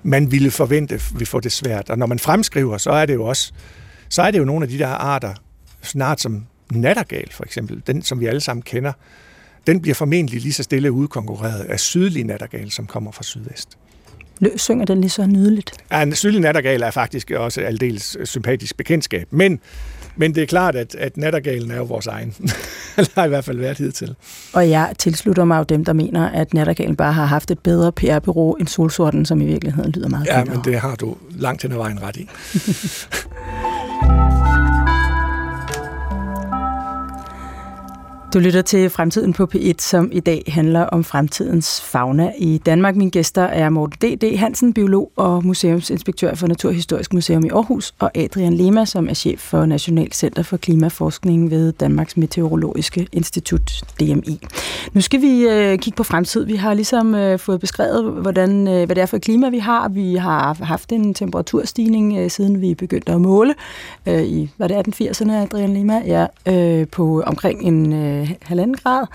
man ville forvente vi får det svært. Og når man fremskriver, så er det jo også, så er det jo nogle af de der arter, snart som nattergal for eksempel, den som vi alle sammen kender, den bliver formentlig lige så stille udkonkurreret af sydlig nattergal, som kommer fra sydvest. Synger den lige så nydeligt? Ja, en sydlig nattergal er faktisk også aldeles sympatisk bekendtskab, men men det er klart, at, at nattergalen er jo vores egen. Eller har i hvert fald været hidtil. Og jeg tilslutter mig jo dem, der mener, at nattergalen bare har haft et bedre PR-bureau end solsorten, som i virkeligheden lyder meget Ja, men det har du langt hen ad vejen ret i. Du lytter til Fremtiden på P1, som i dag handler om fremtidens fauna i Danmark. Mine gæster er Morten D.D. Hansen, biolog og museumsinspektør for Naturhistorisk Museum i Aarhus, og Adrian Lema, som er chef for National Center for Klimaforskning ved Danmarks Meteorologiske Institut, DMI. Nu skal vi øh, kigge på fremtid. Vi har ligesom øh, fået beskrevet, hvordan, øh, hvad det er for et klima, vi har. Vi har haft en temperaturstigning, øh, siden vi begyndte at måle øh, i, hvad det er, den 80'erne, Adrian Lema, ja, øh, på omkring en øh, halvanden grad.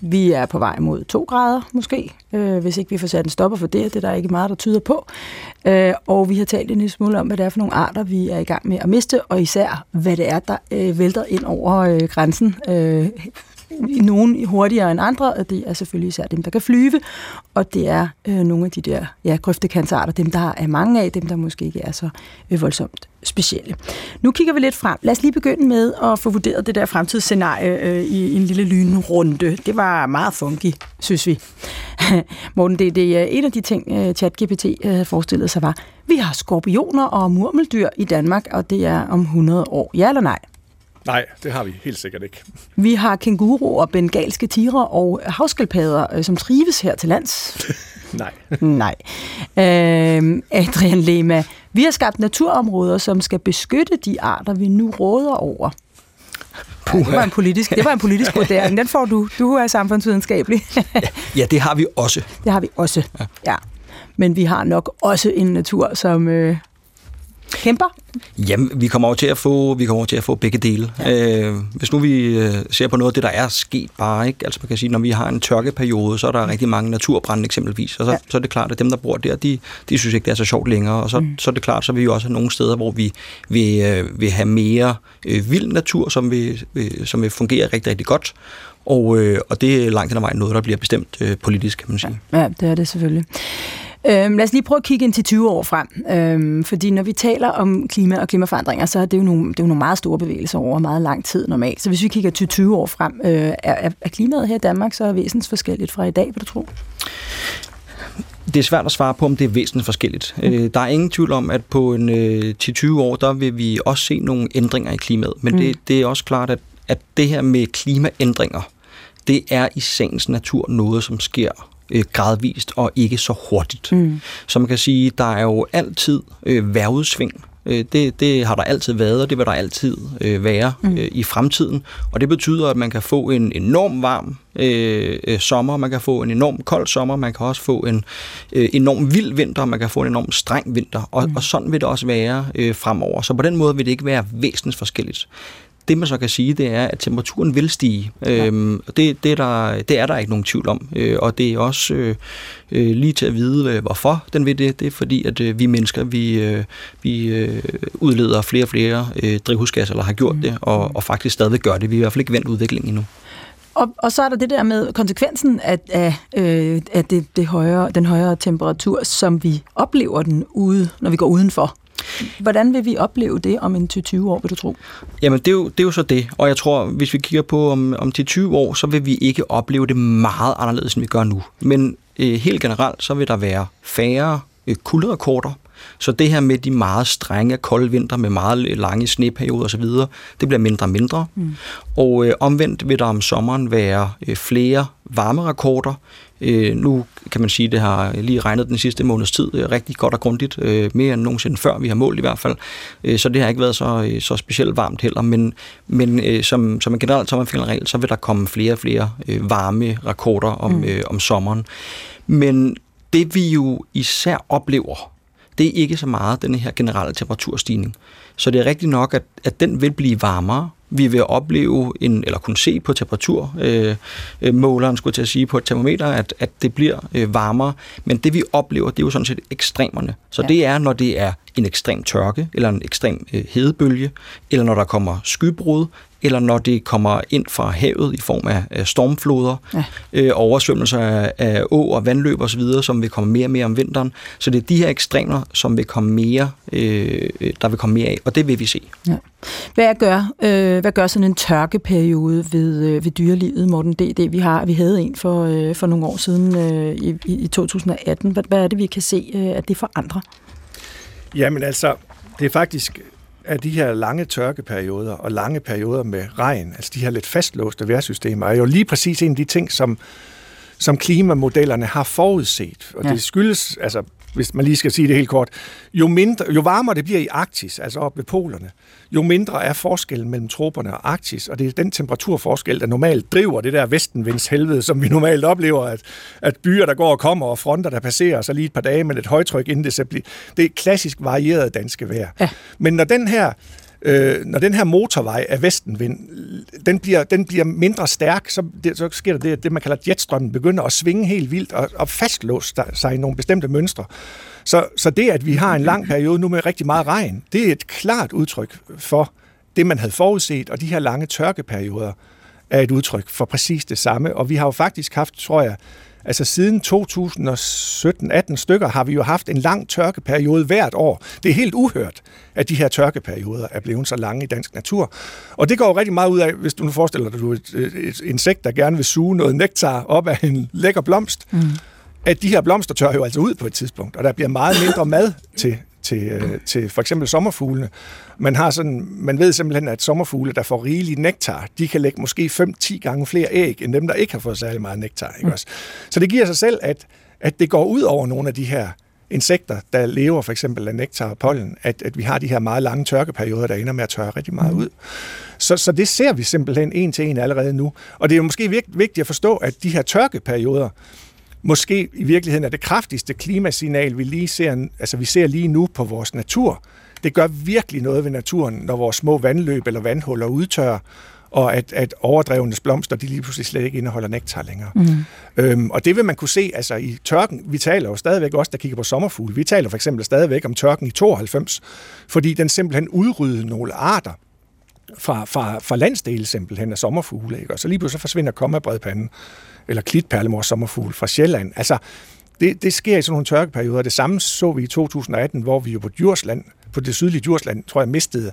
Vi er på vej mod 2 grader måske, øh, hvis ikke vi får sat en stopper for det. Det er der ikke meget, der tyder på. Øh, og vi har talt en lille smule om, hvad det er for nogle arter, vi er i gang med at miste, og især hvad det er, der øh, vælter ind over øh, grænsen øh, nogen hurtigere end andre, og det er selvfølgelig især dem, der kan flyve, og det er øh, nogle af de der ja, grøftekancerarter, dem der er mange af, dem der måske ikke er så øh, voldsomt specielle. Nu kigger vi lidt frem. Lad os lige begynde med at få vurderet det der fremtidsscenarie øh, i en lille lynrunde. Det var meget funky, synes vi. Morten, det, det er en af de ting, øh, ChatGPT øh, forestillede sig var, vi har skorpioner og murmeldyr i Danmark, og det er om 100 år. Ja eller nej? Nej, det har vi helt sikkert ikke. Vi har kænguruer, bengalske tigre og havskildpadder, øh, som trives her til lands. Nej. Nej. Øh, Adrian Lema, vi har skabt naturområder, som skal beskytte de arter, vi nu råder over. Ja, det var en politisk, det var en politisk vurdering. Den får du. Du er samfundsvidenskabelig. ja, ja, det har vi også. Det har vi også, ja. ja. Men vi har nok også en natur, som, øh, kæmper? Jamen, vi kommer over til at få, vi kommer over til at få begge dele. Ja. Øh, hvis nu vi øh, ser på noget af det, der er sket bare, ikke? altså man kan sige, når vi har en tørkeperiode, så er der rigtig mange naturbrænde eksempelvis, og så, ja. så er det klart, at dem, der bor der, de, de synes ikke, det er så sjovt længere, og så, mm. så er det klart, så vil vi også have nogle steder, hvor vi vil, øh, vil have mere øh, vild natur, som vil, øh, som vil fungere rigtig, rigtig godt, og, øh, og det er langt hen ad vejen noget, der bliver bestemt øh, politisk, kan man sige. Ja, det er det selvfølgelig. Øhm, lad os lige prøve at kigge ind til 20 år frem, øhm, fordi når vi taler om klima og klimaforandringer, så er det jo nogle, det er jo nogle meget store bevægelser over meget lang tid normalt. Så hvis vi kigger til 20 år frem, øh, er, er klimaet her i Danmark så væsentligt forskelligt fra i dag, vil du tro? Det er svært at svare på, om det er væsentligt forskelligt. Mm. Øh, der er ingen tvivl om, at på en øh, 10-20 år, der vil vi også se nogle ændringer i klimaet. Men mm. det, det er også klart, at, at det her med klimaændringer, det er i sagens natur noget, som sker øh, gradvist og ikke så hurtigt. Mm. Så man kan sige, der er jo altid øh, vejrudsving. Øh, det, det har der altid været, og det vil der altid øh, være mm. øh, i fremtiden. Og det betyder, at man kan få en enorm varm øh, øh, sommer, man kan få en enorm kold sommer, man kan også få en øh, enorm vild vinter, man kan få en enorm streng vinter, og, mm. og sådan vil det også være øh, fremover. Så på den måde vil det ikke være væsentligt forskelligt. Det man så kan sige, det er, at temperaturen vil stige. Ja. Øhm, det, det, er der, det er der ikke nogen tvivl om. Øh, og det er også øh, øh, lige til at vide, øh, hvorfor den vil det. Det er fordi, at øh, vi mennesker, vi, øh, vi øh, udleder flere og flere øh, drivhusgasser, eller har gjort mm. det, og, og faktisk stadig gør det. Vi har i hvert fald ikke vendt udviklingen endnu. Og, og så er der det der med konsekvensen af, af, øh, af det, det højere, den højere temperatur, som vi oplever den ude, når vi går udenfor. Hvordan vil vi opleve det om en 20 år, vil du tro? Jamen, det er, jo, det er jo så det. Og jeg tror, hvis vi kigger på om, om til 20 år, så vil vi ikke opleve det meget anderledes, end vi gør nu. Men øh, helt generelt, så vil der være færre øh, kulderekorder. Så det her med de meget strenge, kolde vinter med meget lange sneperioder osv., det bliver mindre og mindre. Mm. Og øh, omvendt vil der om sommeren være øh, flere varmerekorder. Øh, nu kan man sige, at det har lige regnet den sidste måneds tid øh, rigtig godt og grundigt, øh, mere end nogensinde før vi har målt i hvert fald. Øh, så det har ikke været så, øh, så specielt varmt heller, men, men øh, som, som en generelt sommerfingerregel, så vil der komme flere og flere øh, varme rekorder om, mm. øh, om sommeren. Men det vi jo især oplever, det er ikke så meget den her generelle temperaturstigning. Så det er rigtigt nok, at, at den vil blive varmere, vi vil opleve, en, eller kunne se på temperaturmåleren, øh, skulle jeg til at sige, på et termometer, at, at det bliver øh, varmere. Men det vi oplever, det er jo sådan set ekstremerne. Så ja. det er, når det er en ekstrem tørke, eller en ekstrem øh, hedebølge, eller når der kommer skybrud, eller når det kommer ind fra havet i form af, stormfloder, ja. øh, oversvømmelser af, af å og vandløb osv., som vil komme mere og mere om vinteren. Så det er de her ekstremer, som vil komme mere, øh, der vil komme mere af, og det vil vi se. Ja. Hvad gør, øh, hvad gør sådan en tørkeperiode ved, øh, ved dyrelivet, Morten D.D.? Vi, har, vi havde en for, øh, for nogle år siden øh, i, i 2018. Hvad, hvad er det, vi kan se, øh, at det forandrer? Jamen altså, det er faktisk at de her lange tørkeperioder og lange perioder med regn, altså de her lidt fastlåste vejrsystemer, er jo lige præcis en af de ting, som, som klimamodellerne har forudset. Og ja. det skyldes, altså hvis man lige skal sige det helt kort, jo, mindre, jo varmere det bliver i Arktis, altså op ved polerne, jo mindre er forskellen mellem troperne og Arktis, og det er den temperaturforskel, der normalt driver det der vestenvinds helvede, som vi normalt oplever, at, at byer, der går og kommer, og fronter, der passerer, så lige et par dage med et højtryk, inden det så bliver... Det er klassisk varieret danske vejr. Ja. Men når den her øh, når den her motorvej af vestenvind, den bliver, den bliver mindre stærk, så, det, så sker der det, at det, man kalder jetstrømmen, begynder at svinge helt vildt og, og fastlåse sig i nogle bestemte mønstre. Så, så det, at vi har en lang periode nu med rigtig meget regn, det er et klart udtryk for det, man havde forudset, og de her lange tørkeperioder er et udtryk for præcis det samme. Og vi har jo faktisk haft, tror jeg, Altså siden 2017-18 stykker har vi jo haft en lang tørkeperiode hvert år. Det er helt uhørt, at de her tørkeperioder er blevet så lange i dansk natur. Og det går jo rigtig meget ud af, hvis du nu forestiller dig, du et, et insekt, der gerne vil suge noget nektar op af en lækker blomst, mm. at de her blomster tør jo altså ud på et tidspunkt, og der bliver meget mindre mad til, til, øh, til for eksempel sommerfuglene. Man, har sådan, man ved simpelthen, at sommerfugle, der får rigelig nektar, de kan lægge måske 5-10 gange flere æg, end dem, der ikke har fået særlig meget nektar. Ikke mm. også? Så det giver sig selv, at, at det går ud over nogle af de her insekter, der lever for eksempel af nektar og pollen, at, at vi har de her meget lange tørkeperioder, der ender med at tørre rigtig meget ud. Så, så det ser vi simpelthen en til en allerede nu. Og det er jo måske vigtigt at forstå, at de her tørkeperioder, måske i virkeligheden er det kraftigste klimasignal, vi lige ser, altså vi ser lige nu på vores natur. Det gør virkelig noget ved naturen, når vores små vandløb eller vandhuller udtørrer, og at, at overdrevenes blomster, de lige pludselig slet ikke indeholder nektar længere. Mm. Øhm, og det vil man kunne se altså i tørken. Vi taler jo stadigvæk også, der kigger på sommerfugle. Vi taler for eksempel stadigvæk om tørken i 92, fordi den simpelthen udryddede nogle arter fra, fra, fra landsdele simpelthen af sommerfugle. Ikke? Og så lige pludselig forsvinder kommabredpanden eller klitperlemors sommerfugl fra Sjælland. Altså, det, det sker i sådan nogle tørkeperioder. Det samme så vi i 2018, hvor vi jo på Djursland, på det sydlige Djursland, tror jeg, mistede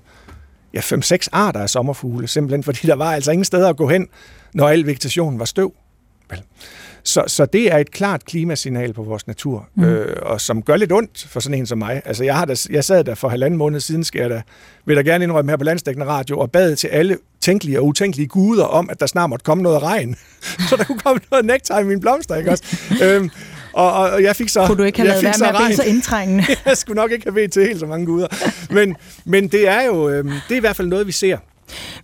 ja, 5-6 arter af sommerfugle, simpelthen fordi der var altså ingen steder at gå hen, når al vegetationen var støv. Vel. Så, så det er et klart klimasignal på vores natur, mm. øh, og som gør lidt ondt for sådan en som mig. Altså, jeg, har da, jeg sad der for halvanden måned siden, skal jeg da, vil jeg da gerne indrømme her på Landstækkende Radio, og bad til alle tænkelige og utænkelige guder om, at der snart måtte komme noget regn, så der kunne komme noget nektar i mine blomster, ikke også? øhm, og, og jeg fik så... Kunne du ikke have lavet være med at så indtrængende? jeg skulle nok ikke have ved til helt så mange guder. Men, men det er jo øhm, det er i hvert fald noget, vi ser.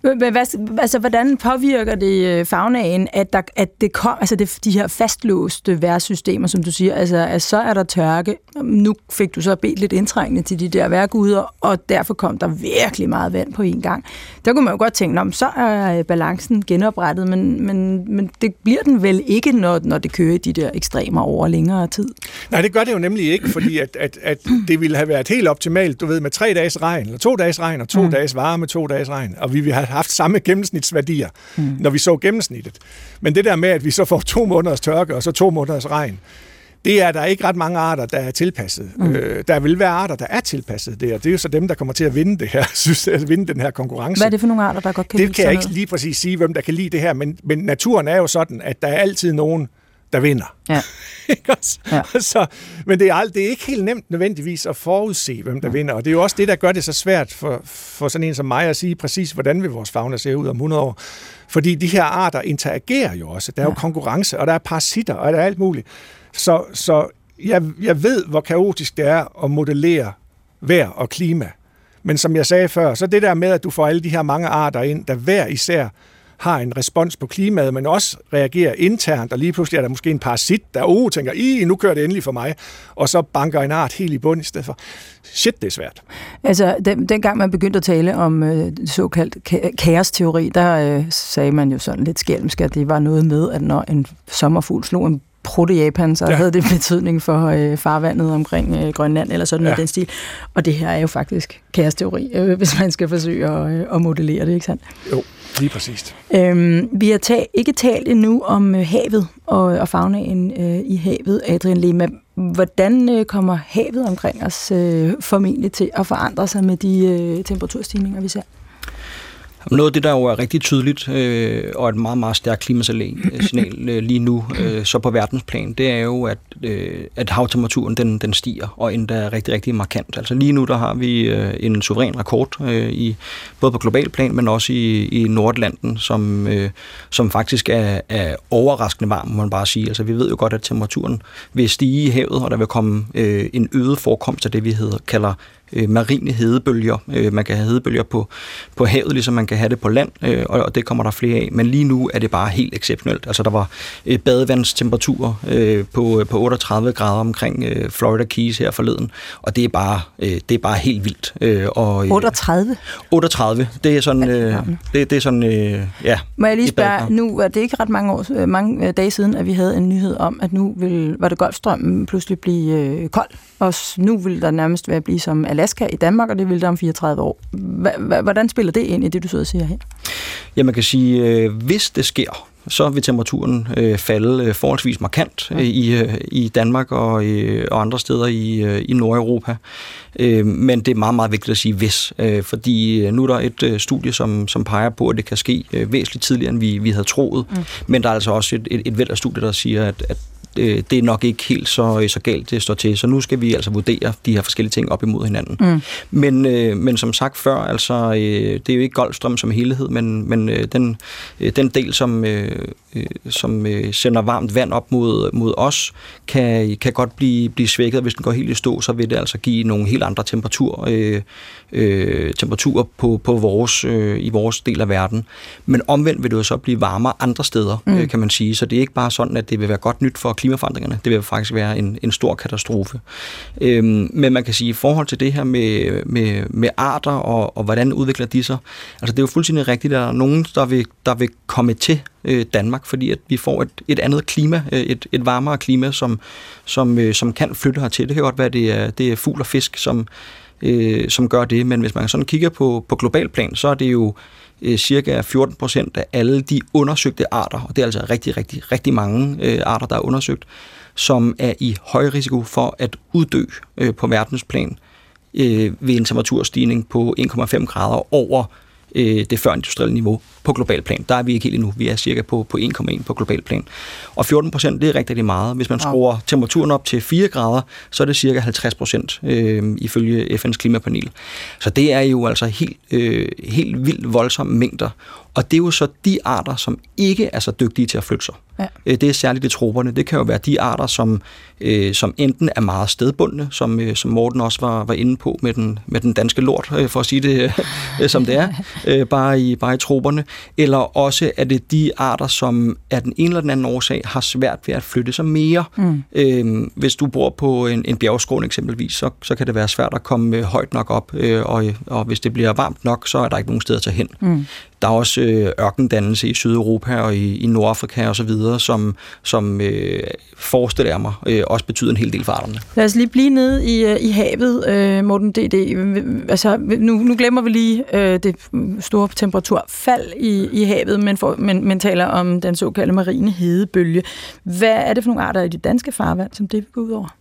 Men hvad, altså, hvordan påvirker det øh, fagnaen, at, der, at det kom, altså det, de her fastlåste værtssystemer, som du siger, altså at så er der tørke. Nu fik du så bedt lidt indtrængende til de der værguder, og derfor kom der virkelig meget vand på en gang. Der kunne man jo godt tænke, om så er øh, balancen genoprettet, men, men, men det bliver den vel ikke, når, når det kører i de der ekstremer over længere tid? Nej, det gør det jo nemlig ikke, fordi at, at, at det ville have været helt optimalt, du ved, med tre dages regn, eller to dages regn, og to mm. dages varme, to dages regn, og vi vil have haft samme gennemsnitsværdier, mm. når vi så gennemsnittet. Men det der med, at vi så får to måneders tørke og så to måneders regn, det er der ikke ret mange arter, der er tilpasset. Mm. Øh, der vil være arter, der er tilpasset det, og det er jo så dem, der kommer til at vinde det her, synes, at vinde den her konkurrence. Hvad er det for nogle arter, der godt kan Det kan jeg ikke lige præcis sige, hvem der kan lide det her, men, men naturen er jo sådan, at der er altid nogen, der vinder. Ja. ja. så, men det er, ald- det er ikke helt nemt nødvendigvis at forudse, hvem der ja. vinder, og det er jo også det, der gør det så svært for, for sådan en som mig at sige præcis, hvordan vil vores fauna se ud om 100 år. Fordi de her arter interagerer jo også. Der er jo konkurrence, og der er parasitter, og der er alt muligt. Så, så jeg, jeg ved, hvor kaotisk det er at modellere vejr og klima. Men som jeg sagde før, så det der med, at du får alle de her mange arter ind, der hver især har en respons på klimaet, men også reagerer internt, og lige pludselig er der måske en parasit, der oh, tænker, i nu kører det endelig for mig, og så banker en art helt i bund i stedet for. Shit, det er svært. Altså, den, dengang man begyndte at tale om øh, såkaldt kaosteori, der øh, sagde man jo sådan lidt skælmsk, at det var noget med, at når en sommerfugl slog en proto-Japan, så ja. havde det betydning for øh, farvandet omkring øh, Grønland, eller sådan ja. noget den stil. Og det her er jo faktisk kaosteori, øh, hvis man skal forsøge at, øh, at modellere det, ikke sandt? Jo, lige præcis. Øhm, vi har ta- ikke talt endnu om øh, havet og, og fagnaen øh, i havet, Adrian Lema. Hvordan øh, kommer havet omkring os øh, formentlig til at forandre sig med de øh, temperaturstigninger, vi ser? Noget af det, der jo er rigtig tydeligt, øh, og et meget, meget stærkt klimasignal øh, lige nu, øh, så på verdensplan, det er jo, at, øh, at havtemperaturen den, den stiger, og endda rigtig, rigtig markant. Altså lige nu, der har vi øh, en suveræn rekord, øh, i, både på global plan, men også i, i Nordlanden, som, øh, som faktisk er, er overraskende varm, må man bare sige. Altså vi ved jo godt, at temperaturen vil stige i havet, og der vil komme øh, en øget forekomst af det, vi hedder, kalder øh, marine hedebølger. Øh, man kan have hedebølger på, på havet, ligesom man kan have det på land, øh, og, og det kommer der flere af. Men lige nu er det bare helt exceptionelt. Altså der var øh, badevandstemperaturer øh, på, på 38 grader omkring øh, Florida Keys her forleden, og det er bare, øh, det er bare helt vildt. Øh, og, øh, 38? 38. Det er sådan, øh, det, det er sådan, øh, ja. Må jeg lige spørge, nu er det ikke ret mange, år, øh, mange øh, dage siden, at vi havde en nyhed om, at nu vil, var det Golfstrømmen pludselig blive øh, kold, og nu vil der nærmest være blive som Alaska Alaska i Danmark, og det vil der om 34 år. Hvordan spiller det ind i det, du sidder og siger her? Ja, man kan sige, øh, hvis det sker, så vil temperaturen øh, falde øh, forholdsvis markant øh, i, øh, i Danmark og, øh, og andre steder i, øh, i Nordeuropa. Øh, men det er meget, meget vigtigt at sige hvis, øh, fordi øh, nu er der et øh, studie, som, som peger på, at det kan ske øh, væsentligt tidligere, end vi, vi havde troet. Mm. Men der er altså også et, et, et væld af studier, der siger, at, at øh, det er nok ikke helt så, så galt, det står til. Så nu skal vi altså vurdere de her forskellige ting op imod hinanden. Mm. Men, øh, men som sagt før, altså, øh, det er jo ikke Golfstrøm som helhed, men, men øh, den, øh, den del, som, øh, øh, som øh, sender varmt vand op mod, mod os, kan, kan godt blive, blive svækket. Hvis den går helt i stå, så vil det altså give nogle helt andre temperatur, øh, øh, temperaturer på, på vores, øh, i vores del af verden. Men omvendt vil det jo så blive varmere andre steder, mm. øh, kan man sige. Så det er ikke bare sådan, at det vil være godt nyt for klimaforandringerne. Det vil faktisk være en, en stor katastrofe. Øhm, men man kan sige, i forhold til det her med, med, med arter og, og hvordan udvikler de sig, altså det er jo fuldstændig rigtigt, at der er nogen, der vil, der vil komme til øh, Danmark, fordi at vi får et, et andet klima, øh, et, et varmere klima, som, som, øh, som kan flytte hertil. Det kan godt være, at det er, det er fugl og fisk, som, øh, som gør det, men hvis man sådan kigger på, på global plan, så er det jo øh, cirka 14 procent af alle de undersøgte arter, og det er altså rigtig, rigtig, rigtig mange øh, arter, der er undersøgt, som er i høj risiko for at uddø øh, på verdensplan øh, ved en temperaturstigning på 1,5 grader over øh, det førindustrielle niveau på global plan. Der er vi ikke helt endnu. Vi er cirka på, på 1,1 på global plan. Og 14 procent, det er rigtig, rigtig meget. Hvis man skruer temperaturen op til 4 grader, så er det cirka 50 procent øh, ifølge FN's klimapanel. Så det er jo altså helt, øh, helt vildt voldsomme mængder. Og det er jo så de arter, som ikke er så dygtige til at flytte sig. Ja. Øh, det er særligt de troberne. Det kan jo være de arter, som, øh, som enten er meget stedbundne, som, øh, som Morten også var, var inde på med den, med den danske lort, øh, for at sige det øh, som det er, øh, bare, i, bare i troberne. Eller også er det de arter, som af den ene eller den anden årsag har svært ved at flytte sig mere. Mm. Øh, hvis du bor på en, en bjergskrån eksempelvis, så, så kan det være svært at komme øh, højt nok op, øh, og, og hvis det bliver varmt nok, så er der ikke nogen steder at tage hen. Mm. Der er også øh, ørkendannelse i Sydeuropa og i, i Nordafrika og så videre, som, som øh, forestiller mig øh, også betyder en hel del for arterne. Lad os lige blive nede i, øh, i havet, øh, Morten D.D. Altså, nu, nu glemmer vi lige øh, det store temperaturfald i, i havet, men, for, men, men taler om den såkaldte marine hedebølge. Hvad er det for nogle arter i de danske farvand, som det vil gå ud over?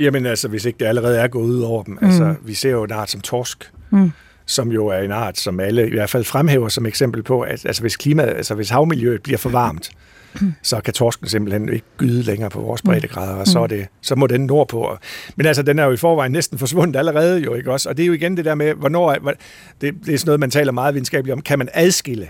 Jamen altså, hvis ikke det allerede er gået ud over dem. Mm. Altså, vi ser jo en art som torsk, mm som jo er en art, som alle i hvert fald fremhæver som eksempel på, at altså hvis, klimaet, altså hvis havmiljøet bliver for varmt, så kan torsken simpelthen ikke gyde længere på vores breddegrader, og så, er det, så må den nordpå. Men altså, den er jo i forvejen næsten forsvundet allerede jo, ikke også? Og det er jo igen det der med, hvornår, det, det er sådan noget, man taler meget videnskabeligt om, kan man adskille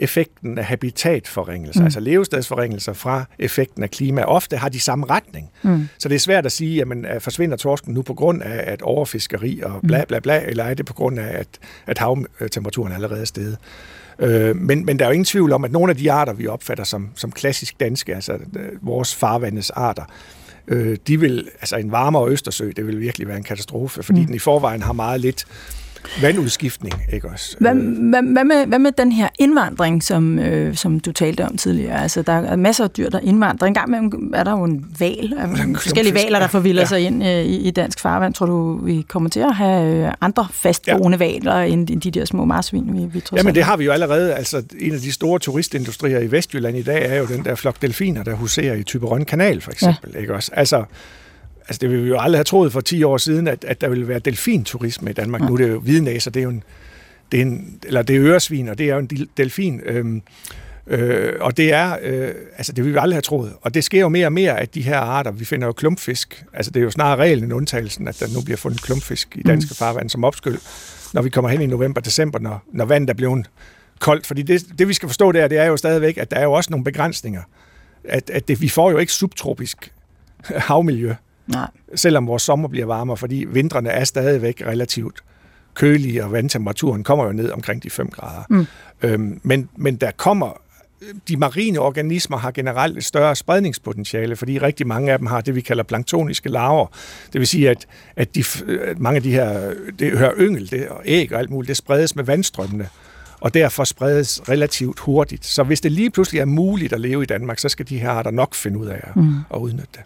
effekten af habitatforringelser, mm. altså levestedsforringelser fra effekten af klima. Ofte har de samme retning. Mm. Så det er svært at sige, jamen forsvinder torsken nu på grund af at overfiskeri og bla bla bla, eller er det på grund af, at, at havtemperaturen allerede er steget. Øh, men, men der er jo ingen tvivl om, at nogle af de arter, vi opfatter som, som klassisk danske, altså øh, vores farvandes arter, øh, de vil, altså en varmere Østersø, det vil virkelig være en katastrofe, fordi mm. den i forvejen har meget lidt Vandudskiftning, ikke også? Hvad, hvad, hvad, med, hvad med den her indvandring, som, øh, som du talte om tidligere? Altså, der er masser af dyr, der indvandrer. En gang med er der jo en val, forskellige valer, der forvilder ja. sig ind øh, i, i dansk farvand. Tror du, vi kommer til at have øh, andre fastboende ja. valer, end, end de der små marsvin, vi, vi tror Jamen, det har vi jo allerede. Altså, en af de store turistindustrier i Vestjylland i dag er jo den der flok delfiner, der huserer i Typerøn Kanal, for eksempel. Ja. Ikke også? Altså, altså det ville vi jo aldrig have troet for 10 år siden, at, at der ville være delfinturisme i Danmark. Ja. Nu er det jo hvidnæser, det er jo en, det er en, eller det er øresvin, og det er jo en delfin. Øhm, øh, og det er, øh, altså det ville vi aldrig have troet. Og det sker jo mere og mere, at de her arter, vi finder jo klumpfisk. Altså det er jo snarere reglen end undtagelsen, at der nu bliver fundet klumpfisk i danske mm. farvand som opskyld, når vi kommer hen i november-december, når, når vandet er blevet koldt. Fordi det, det, vi skal forstå der, det er jo stadigvæk, at der er jo også nogle begrænsninger. At, at det, vi får jo ikke subtropisk havmiljø. Nej. Selvom vores sommer bliver varmere, fordi vintrene er stadigvæk relativt kølige, og vandtemperaturen kommer jo ned omkring de 5 grader. Mm. Øhm, men, men der kommer de marine organismer har generelt et større spredningspotentiale, fordi rigtig mange af dem har det, vi kalder planktoniske larver. Det vil sige, at, at de, mange af de her, det hører yngel det, og æg og alt muligt, det spredes med vandstrømmene, og derfor spredes relativt hurtigt. Så hvis det lige pludselig er muligt at leve i Danmark, så skal de her arter nok finde ud af at, mm. at udnytte det.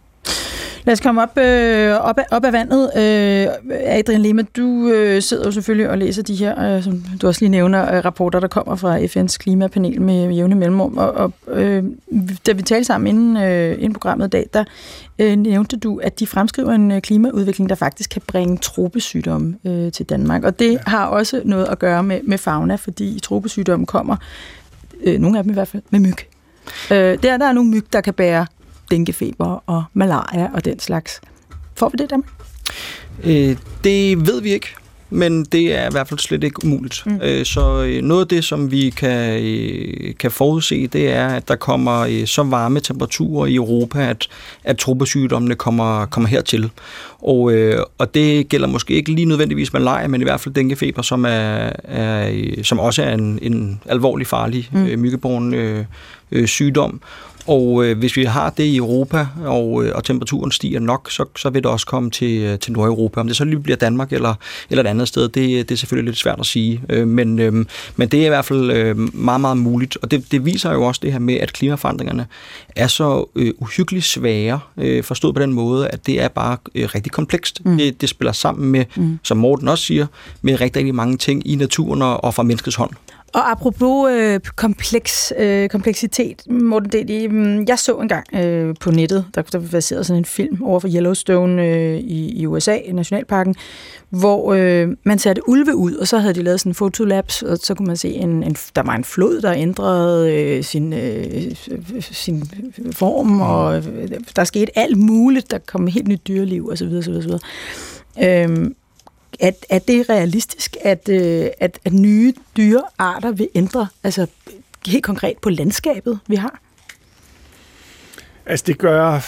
Lad os komme op, øh, op, af, op af vandet. Øh, Adrian Lima, du øh, sidder jo selvfølgelig og læser de her, øh, som du også lige nævner, øh, rapporter, der kommer fra FN's klimapanel med jævne mellemrum. Og, og øh, da vi talte sammen inden, øh, inden programmet i dag, der øh, nævnte du, at de fremskriver en øh, klimaudvikling, der faktisk kan bringe tropesygdomme øh, til Danmark. Og det ja. har også noget at gøre med, med fauna, fordi tropesygdomme kommer, øh, nogle af dem i hvert fald, med myg. Øh, der, der er nogle myg, der kan bære denguefeber og malaria og den slags. Får vi det der? Øh, det ved vi ikke men det er i hvert fald slet ikke umuligt. Mm. Øh, så øh, noget af det, som vi kan, øh, kan forudse, det er, at der kommer så varme temperaturer i Europa, at, at tropesygdommene kommer, kommer hertil. Og, og det gælder måske ikke lige nødvendigvis malaria, men i hvert fald denguefeber, som, er, er, som også er en, en alvorlig farlig mm. myggeborgen øh, sygdom. Og øh, hvis vi har det i Europa, og, øh, og temperaturen stiger nok, så, så vil det også komme til, øh, til Nordeuropa. Om det så lige bliver Danmark eller, eller et andet sted, det, det er selvfølgelig lidt svært at sige. Øh, men, øh, men det er i hvert fald øh, meget, meget muligt. Og det, det viser jo også det her med, at klimaforandringerne er så øh, uhyggeligt svære, øh, forstået på den måde, at det er bare øh, rigtig komplekst. Mm. Det, det spiller sammen med, mm. som Morten også siger, med rigtig, rigtig mange ting i naturen og, fra menneskets hånd. Og apropos øh, kompleks, øh, kompleksitet, Morten det, mm, jeg så engang øh, på nettet, der, der var baseret sådan en film over for Yellowstone øh, i, i USA, i Nationalparken, hvor øh, man satte ulve ud, og så havde de lavet sådan en fotolabs, og så kunne man se, en, en, der var en flod, der ændrede øh, sin, øh, sin form, og øh, der skete alt muligt, der kom helt nyt dyreliv osv. osv., osv. Øhm, er, er det realistisk, at, øh, at, at nye dyrearter vil ændre, altså helt konkret på landskabet, vi har? Altså det gør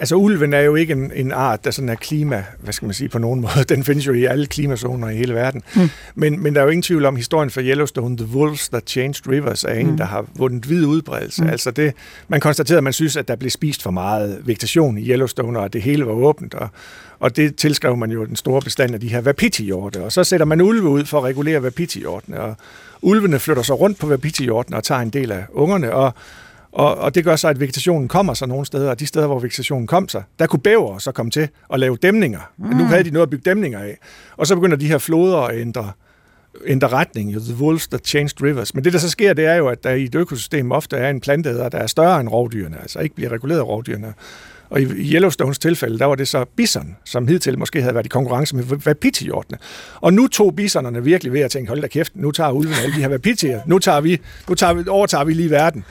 Altså ulven er jo ikke en, en art, der sådan er klima, hvad skal man sige, på nogen måde. Den findes jo i alle klimazoner i hele verden. Mm. Men, men der er jo ingen tvivl om historien for Yellowstone, The Wolves That Changed Rivers, er en, mm. der har vundet vid udbredelse. Mm. Altså det, man konstaterede, at man synes, at der blev spist for meget vegetation i Yellowstone, og at det hele var åbent. Og, og det tilskrev man jo den store bestand af de her wapiti-hjorte. Og så sætter man ulve ud for at regulere wapiti-hjortene. Og ulvene flytter sig rundt på wapiti-hjortene og tager en del af ungerne. Og og, og det gør så, at vegetationen kommer sig nogle steder, og de steder, hvor vegetationen kom sig, der kunne bæver så komme til at lave dæmninger. Mm. Nu havde de noget at bygge dæmninger af. Og så begynder de her floder at ændre, ændre retning. The wolves that changed rivers. Men det, der så sker, det er jo, at der i et økosystem ofte er en planteæder, der er større end rovdyrene, altså ikke bliver reguleret af rovdyrene. Og i Yellowstones tilfælde, der var det så bison, som hidtil måske havde været i konkurrence med wapiti-hjortene. Og nu tog bisonerne virkelig ved at tænke, hold da kæft, nu tager ulven alle de her wapitier, nu, tager vi, nu tager vi, overtager vi lige verden.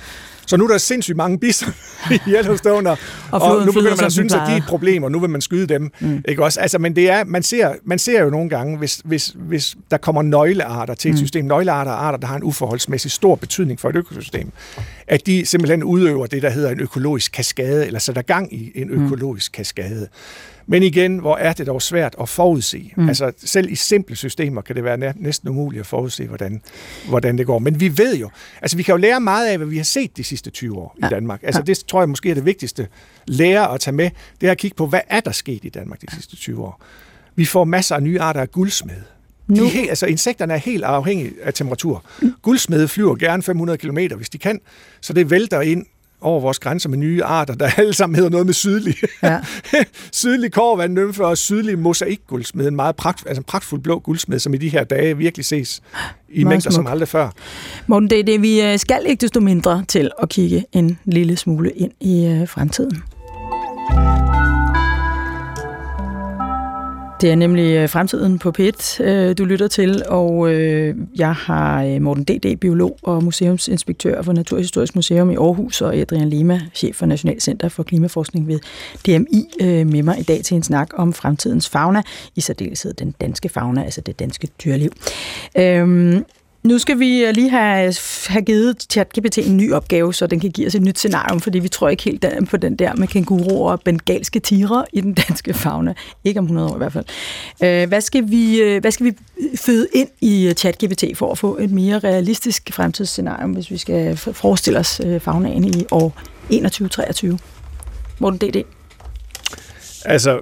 Så nu er der sindssygt mange bison i Yellowstone, og, og, og nu begynder man at synes, at de er et problem, og nu vil man skyde dem. Mm. Ikke også? Altså, men det er, man, ser, man ser jo nogle gange, hvis, hvis, hvis der kommer nøglearter til et mm. system, nøglearter og arter, der har en uforholdsmæssig stor betydning for et økosystem, at de simpelthen udøver det, der hedder en økologisk kaskade, eller sætter gang i en mm. økologisk kaskade. Men igen, hvor er det dog svært at forudse. Mm. Altså selv i simple systemer kan det være næsten umuligt at forudse, hvordan, hvordan det går. Men vi ved jo, altså vi kan jo lære meget af, hvad vi har set de sidste 20 år ja. i Danmark. Altså det tror jeg måske er det vigtigste lære at tage med, det er at kigge på, hvad er der sket i Danmark de sidste 20 år. Vi får masser af nye arter af guldsmed. Nu. De er helt, altså insekterne er helt afhængige af temperatur. Mm. Guldsmede flyver gerne 500 km, hvis de kan, så det vælter ind over vores grænser med nye arter, der alle sammen hedder noget med sydlig. Ja. sydlig korvandnymfe og sydlig mosaikguldsmed, en meget pragt, altså en pragtfuld blå guldsmed, som i de her dage virkelig ses i meget mængder smuk. som aldrig før. Morten, det er det, vi øh, skal ikke desto mindre til at kigge en lille smule ind i øh, fremtiden. Det er nemlig øh, fremtiden på PET, øh, du lytter til, og øh, jeg har Morten D.D., biolog og museumsinspektør for Naturhistorisk Museum i Aarhus, og Adrian Lima, chef for Nationalcenter for Klimaforskning ved DMI, med mig i dag til en snak om fremtidens fauna, i særdeleshed den danske fauna, altså det danske dyreliv. Øhm, nu skal vi øh, lige have, øh, have givet ChatGPT en ny opgave, så den kan give os et nyt scenario, fordi vi tror ikke helt på den der med kænguruer og bengalske tiger i den danske fauna. Ikke om 100 år i hvert fald. Øh, hvad skal vi, hvad skal vi føde ind i ChatGPT for at få et mere realistisk fremtidsscenario, hvis vi skal forestille os faunaen i år 21-23? Morten D.D. Altså,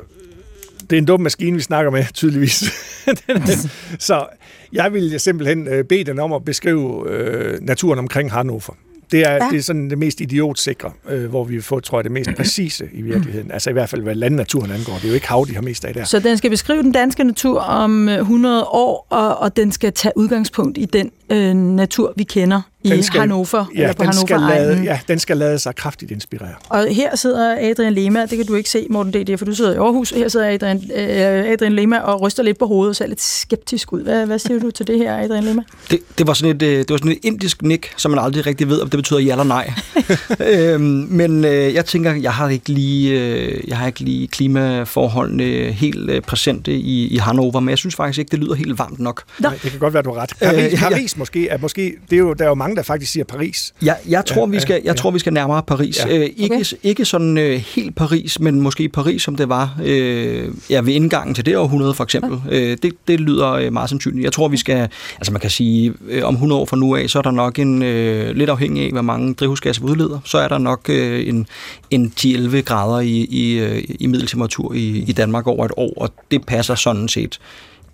det er en dum maskine, vi snakker med, tydeligvis. så jeg vil simpelthen øh, bede den om at beskrive øh, naturen omkring Hannover. Det er, ja. det er sådan det mest idiotsikre, øh, hvor vi får, tror jeg, det mest præcise i virkeligheden. Altså i hvert fald, hvad landnaturen angår. Det er jo ikke hav, de har mest af der. Så den skal beskrive den danske natur om 100 øh, år, og, og den skal tage udgangspunkt i den øh, natur, vi kender i den skal, Hannover, ja, eller på den Hannover skal lade, Ja, den skal lade sig kraftigt inspirere. Og her sidder Adrian Lema, det kan du ikke se, Morten D.D., for du sidder i Aarhus. Her sidder Adrian, øh, Adrian Lema og ryster lidt på hovedet og ser lidt skeptisk ud. Hvad, hvad siger du til det her, Adrian Lema? Det, det, var sådan et, øh, det var sådan et indisk nik, som man aldrig rigtig ved, om det betyder ja eller nej. øhm, men øh, jeg tænker, jeg har ikke lige, øh, jeg har ikke lige klimaforholdene helt øh, præsente i, i Hannover, men jeg synes faktisk ikke, det lyder helt varmt nok. Nej, det kan godt være, du har ret. Paris, øh, Paris ja. måske, er måske det er jo, der er jo mange, der faktisk siger Paris. Ja, jeg tror, ja, vi skal, jeg ja. tror, vi skal nærmere Paris. Ja. Øh, ikke, okay. ikke sådan øh, helt Paris, men måske Paris, som det var øh, ja, ved indgangen til det århundrede, for eksempel. Ja. Øh, det, det lyder øh, meget sandsynligt. Jeg tror, vi skal, altså man kan sige, øh, om 100 år fra nu af, så er der nok en, øh, lidt afhængig af, hvor mange drivhusgasser vi udleder, så er der nok øh, en, en 10-11 grader i, i, øh, i middeltemperatur i, i Danmark over et år, og det passer sådan set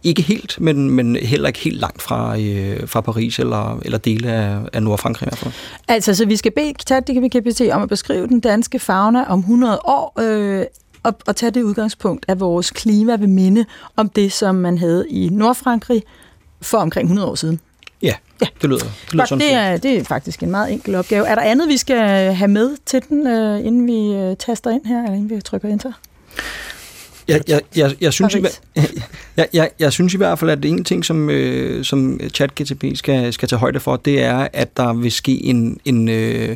ikke helt, men, men heller ikke helt langt fra, øh, fra Paris eller, eller dele af, af Nordfrankrig i hvert fald. Altså, så vi skal bede ChatGPT om at beskrive den danske fauna om 100 år, øh, og, og tage det udgangspunkt, at vores klima vil minde om det, som man havde i Nordfrankrig for omkring 100 år siden. Ja, ja. det lyder, det lyder Godt, sådan. Det er, det er faktisk en meget enkel opgave. Er der andet, vi skal have med til den, øh, inden vi øh, taster ind her, eller inden vi trykker enter? Jeg, jeg, jeg, jeg, synes, i, jeg, jeg, jeg synes i hvert fald, at en ting, som, øh, som ChatGTP skal, skal tage højde for, det er, at der vil ske en, en, øh,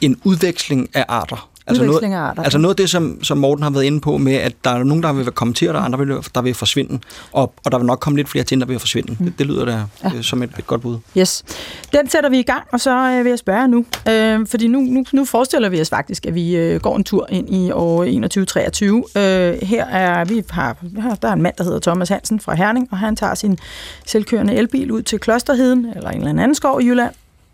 en udveksling af arter. Altså noget, arter. altså noget af det, som, som Morten har været inde på med, at der er nogen, der vil komme til, og der er andre, vil, der vil forsvinde. Og, og der vil nok komme lidt flere til, der vil forsvinde. Mm. Det, det lyder da ja. øh, som et, et godt bud. Yes. Den sætter vi i gang, og så øh, vil jeg spørge nu. Øh, fordi nu, nu, nu forestiller vi os faktisk, at vi øh, går en tur ind i år 2123. Øh, her er vi har, der er en mand, der hedder Thomas Hansen fra Herning, og han tager sin selvkørende elbil ud til Klosterheden, eller en eller anden skov i Jylland.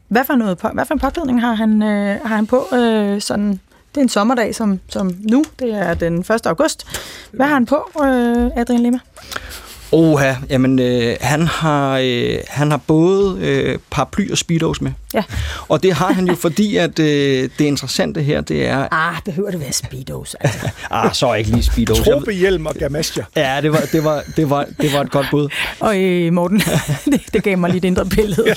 Hvad for, noget, hvad for en påklædning har han, øh, har han på øh, sådan det er en sommerdag som, som nu. Det er den 1. august. Hvad har han på, øh, Adrian Lima? Oha, jamen øh, han, har, øh, han har både øh, paraply og speedos med. Ja. Og det har han jo, fordi at øh, det interessante her, det er... Ah, behøver det være speedos? Altså. ah, så ikke lige speedos. Tropehjelm og gamasjer. Ja, det var, det, var, det, var, det var et godt bud. Og øh, Morten, det, det gav mig lidt indre billede. ja.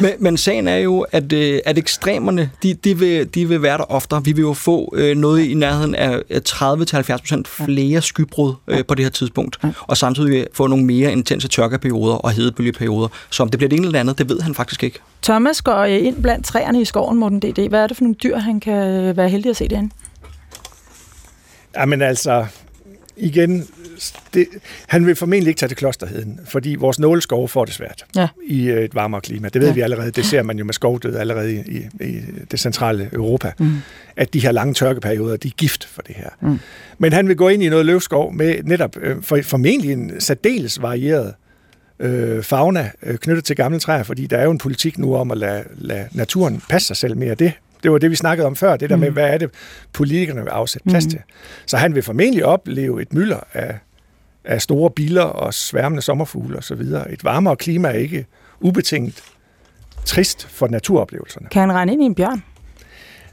men, men sagen er jo, at, øh, at ekstremerne, de, de, vil, de vil være der oftere. Vi vil jo få øh, noget i nærheden af 30-70% flere skybrud øh, på det her tidspunkt. Og samtidig få nogle mere intense tørkeperioder og hedebølgeperioder. Så om det bliver det ene eller andet, det ved han faktisk ikke. Thomas går ind blandt træerne i skoven, Morten D.D. Hvad er det for nogle dyr, han kan være heldig at se derinde? Jamen altså, igen, det, han vil formentlig ikke tage til klosterheden, fordi vores nåleskove får det svært ja. i et varmere klima. Det ved ja. vi allerede. Det ser man jo med skovdød allerede i, i, i det centrale Europa. Mm. At de her lange tørkeperioder, de er gift for det her. Mm. Men han vil gå ind i noget løvskov med netop øh, for, formentlig en særdeles varieret øh, fauna øh, knyttet til gamle træer, fordi der er jo en politik nu om at lade, lade naturen passe sig selv mere. Det, det var det, vi snakkede om før, det der mm. med, hvad er det, politikerne vil afsætte plads mm. til. Så han vil formentlig opleve et mylder af, af store biler og sværmende sommerfugle osv. Et varmere klima er ikke ubetinget trist for naturoplevelserne. Kan han regne ind i en bjørn?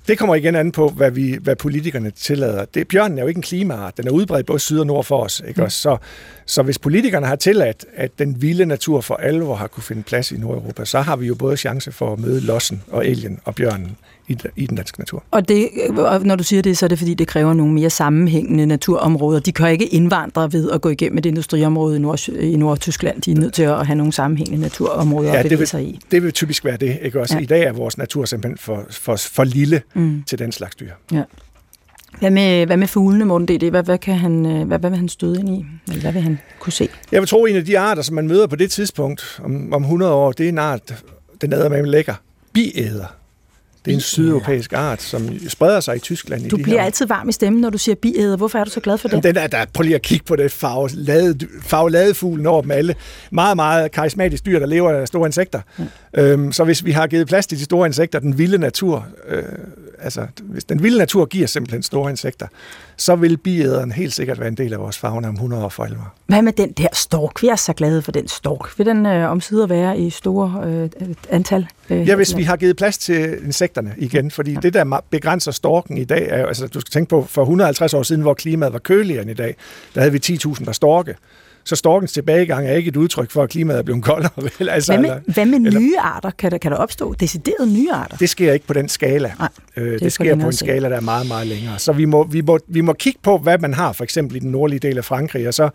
Det kommer igen an på, hvad, vi, hvad politikerne tillader. Det, bjørnen er jo ikke en klimaart. Den er udbredt både syd og nord for os. Ikke? Mm. Så, så hvis politikerne har tilladt, at den vilde natur for alvor har kunne finde plads i Nordeuropa, så har vi jo både chance for at møde lossen og elgen og bjørnen i, i den danske natur. Og, det, og når du siger det, så er det fordi, det kræver nogle mere sammenhængende naturområder. De kan ikke indvandre ved at gå igennem et industriområde i, Nord, i Nordtyskland. De er nødt til at have nogle sammenhængende naturområder ja, at vil, sig i. det vil typisk være det. Ikke? Også ja. I dag er vores natur simpelthen for, for, for lille mm. til den slags dyr. Ja. Hvad med, hvad med fuglene, Morten D.D.? Hvad, hvad, kan han, øh, hvad, hvad vil han støde ind i? Eller hvad vil han kunne se? Jeg vil tro, at en af de arter, som man møder på det tidspunkt om, om 100 år, det er en art, den æder med lækker. Biæder. Det er en sydeuropæisk art, som spreder sig i Tyskland. Du i bliver her. altid varm i stemmen, når du siger biæder. Hvorfor er du så glad for det? Jamen, den er, der, prøv lige at kigge på det farvelade, fuglen over dem alle. Meget, meget karismatisk dyr, der lever af store insekter. Ja. Øhm, så hvis vi har givet plads til de store insekter, den vilde natur, øh, altså hvis den vilde natur giver simpelthen store insekter, så vil biæderen helt sikkert være en del af vores fauna om 100 år for alvor. Hvad med den der stork? Vi er så glade for den stork. Vil den øh, omsider være i store øh, antal? Øh, ja, hvis vi har givet plads til insekterne igen, fordi ja. det, der begrænser storken i dag, er altså du skal tænke på, for 150 år siden, hvor klimaet var køligere end i dag, der havde vi 10.000 der storke Så storkens tilbagegang er ikke et udtryk for, at klimaet er blevet koldere. Vel? Altså, hvad, med, eller, hvad med eller, nye arter? Kan der, kan der opstå deciderede nye arter? Det sker ikke på den skala. Nej, øh, det, det sker på en skala, der er meget, meget længere. Så vi må, vi, må, vi må kigge på, hvad man har, for eksempel i den nordlige del af Frankrig, og så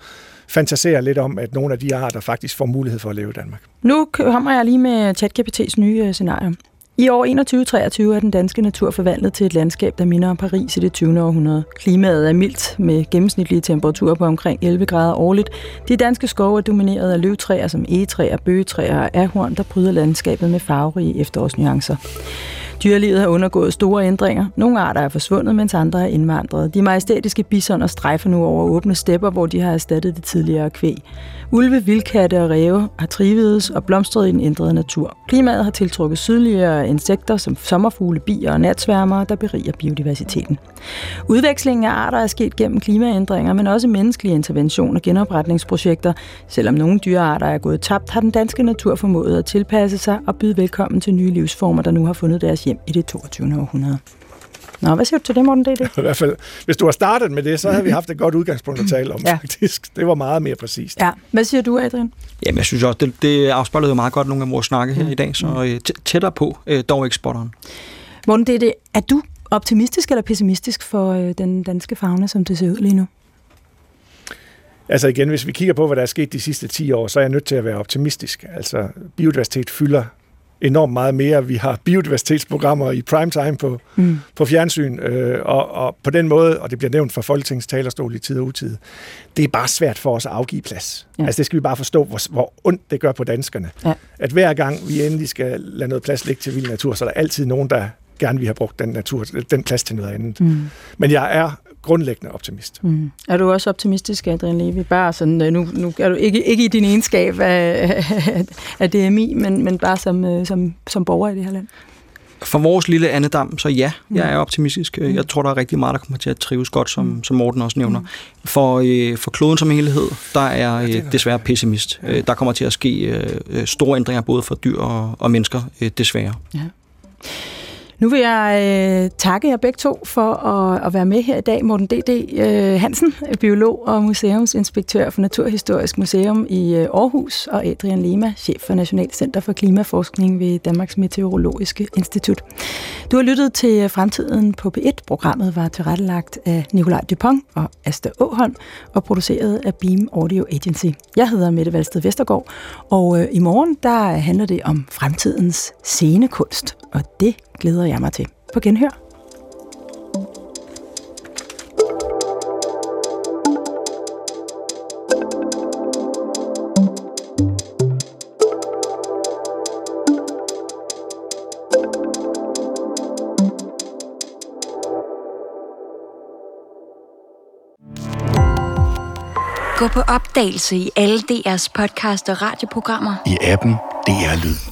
fantasere lidt om, at nogle af de arter faktisk får mulighed for at leve i Danmark. Nu kommer jeg lige med ChatGPT's nye øh, scenarie. I år 2123 er den danske natur forvandlet til et landskab, der minder om Paris i det 20. århundrede. Klimaet er mildt med gennemsnitlige temperaturer på omkring 11 grader årligt. De danske skove er domineret af løvtræer som egetræer, bøgetræer og ahorn, der bryder landskabet med farverige efterårsnuancer. Dyrelivet har undergået store ændringer. Nogle arter er forsvundet, mens andre er indvandret. De majestætiske bisoner strejfer nu over åbne stepper, hvor de har erstattet det tidligere kvæg. Ulve, vildkatte og ræve har trivedes og blomstret i den ændrede natur. Klimaet har tiltrukket sydligere insekter som sommerfugle, bier og natsværmere, der beriger biodiversiteten. Udvekslingen af arter er sket gennem klimaændringer, men også menneskelige intervention og genopretningsprojekter. Selvom nogle dyrearter er gået tabt, har den danske natur formået at tilpasse sig og byde velkommen til nye livsformer, der nu har fundet deres hjem i det 22. århundrede. Nå, hvad siger du til det, Morten? Det, det? I hvert fald, hvis du har startet med det, så havde vi haft et godt udgangspunkt at tale om, ja. faktisk. Det var meget mere præcist. Ja. Hvad siger du, Adrian? Jamen, jeg synes også, det, det afspejler jo meget godt nogle af vores snakke her mm. i dag, så mm. tættere på, øh, dog ikke spotteren. Morten, det er, det. er du optimistisk eller pessimistisk for øh, den danske fauna, som det ser ud lige nu? Altså igen, hvis vi kigger på, hvad der er sket de sidste 10 år, så er jeg nødt til at være optimistisk. Altså, biodiversitet fylder enormt meget mere. Vi har biodiversitetsprogrammer i primetime på, mm. på fjernsyn, øh, og, og på den måde, og det bliver nævnt fra Folketingets talerstol i tid og utid, det er bare svært for os at afgive plads. Ja. Altså det skal vi bare forstå, hvor, hvor ondt det gør på danskerne. Ja. At hver gang vi endelig skal lade noget plads ligge til vild natur, så er der altid nogen, der gerne vil have brugt den, natur, den plads til noget andet. Mm. Men jeg er grundlæggende optimist. Mm. Er du også optimistisk, Adrian Levi? Bare sådan, øh, nu, nu er du ikke, ikke i din egenskab af, af DMI, men, men bare som, øh, som, som borger i det her land? For vores lille andedam, så ja, jeg er optimistisk. Mm. Jeg tror, der er rigtig meget, der kommer til at trives godt, som, mm. som Morten også nævner. For, øh, for kloden som helhed, der er øh, desværre pessimist. Ja. Der kommer til at ske øh, store ændringer, både for dyr og, og mennesker, øh, desværre. Ja. Nu vil jeg øh, takke jer begge to for at, at være med her i dag. Morten D.D. Øh, Hansen, biolog og museumsinspektør for Naturhistorisk Museum i øh, Aarhus, og Adrian Lima, chef for Nationalt Center for Klimaforskning ved Danmarks Meteorologiske Institut. Du har lyttet til øh, Fremtiden på P1. Programmet var tilrettelagt af Nikolaj Dupont og Asta Åholm og produceret af Beam Audio Agency. Jeg hedder Mette Valsted Vestergaard, og øh, i morgen der handler det om fremtidens scenekunst, og det glæder jeg mig til. På genhør. Gå på opdagelse i alle DR's podcast og radioprogrammer. I appen DR Lyd.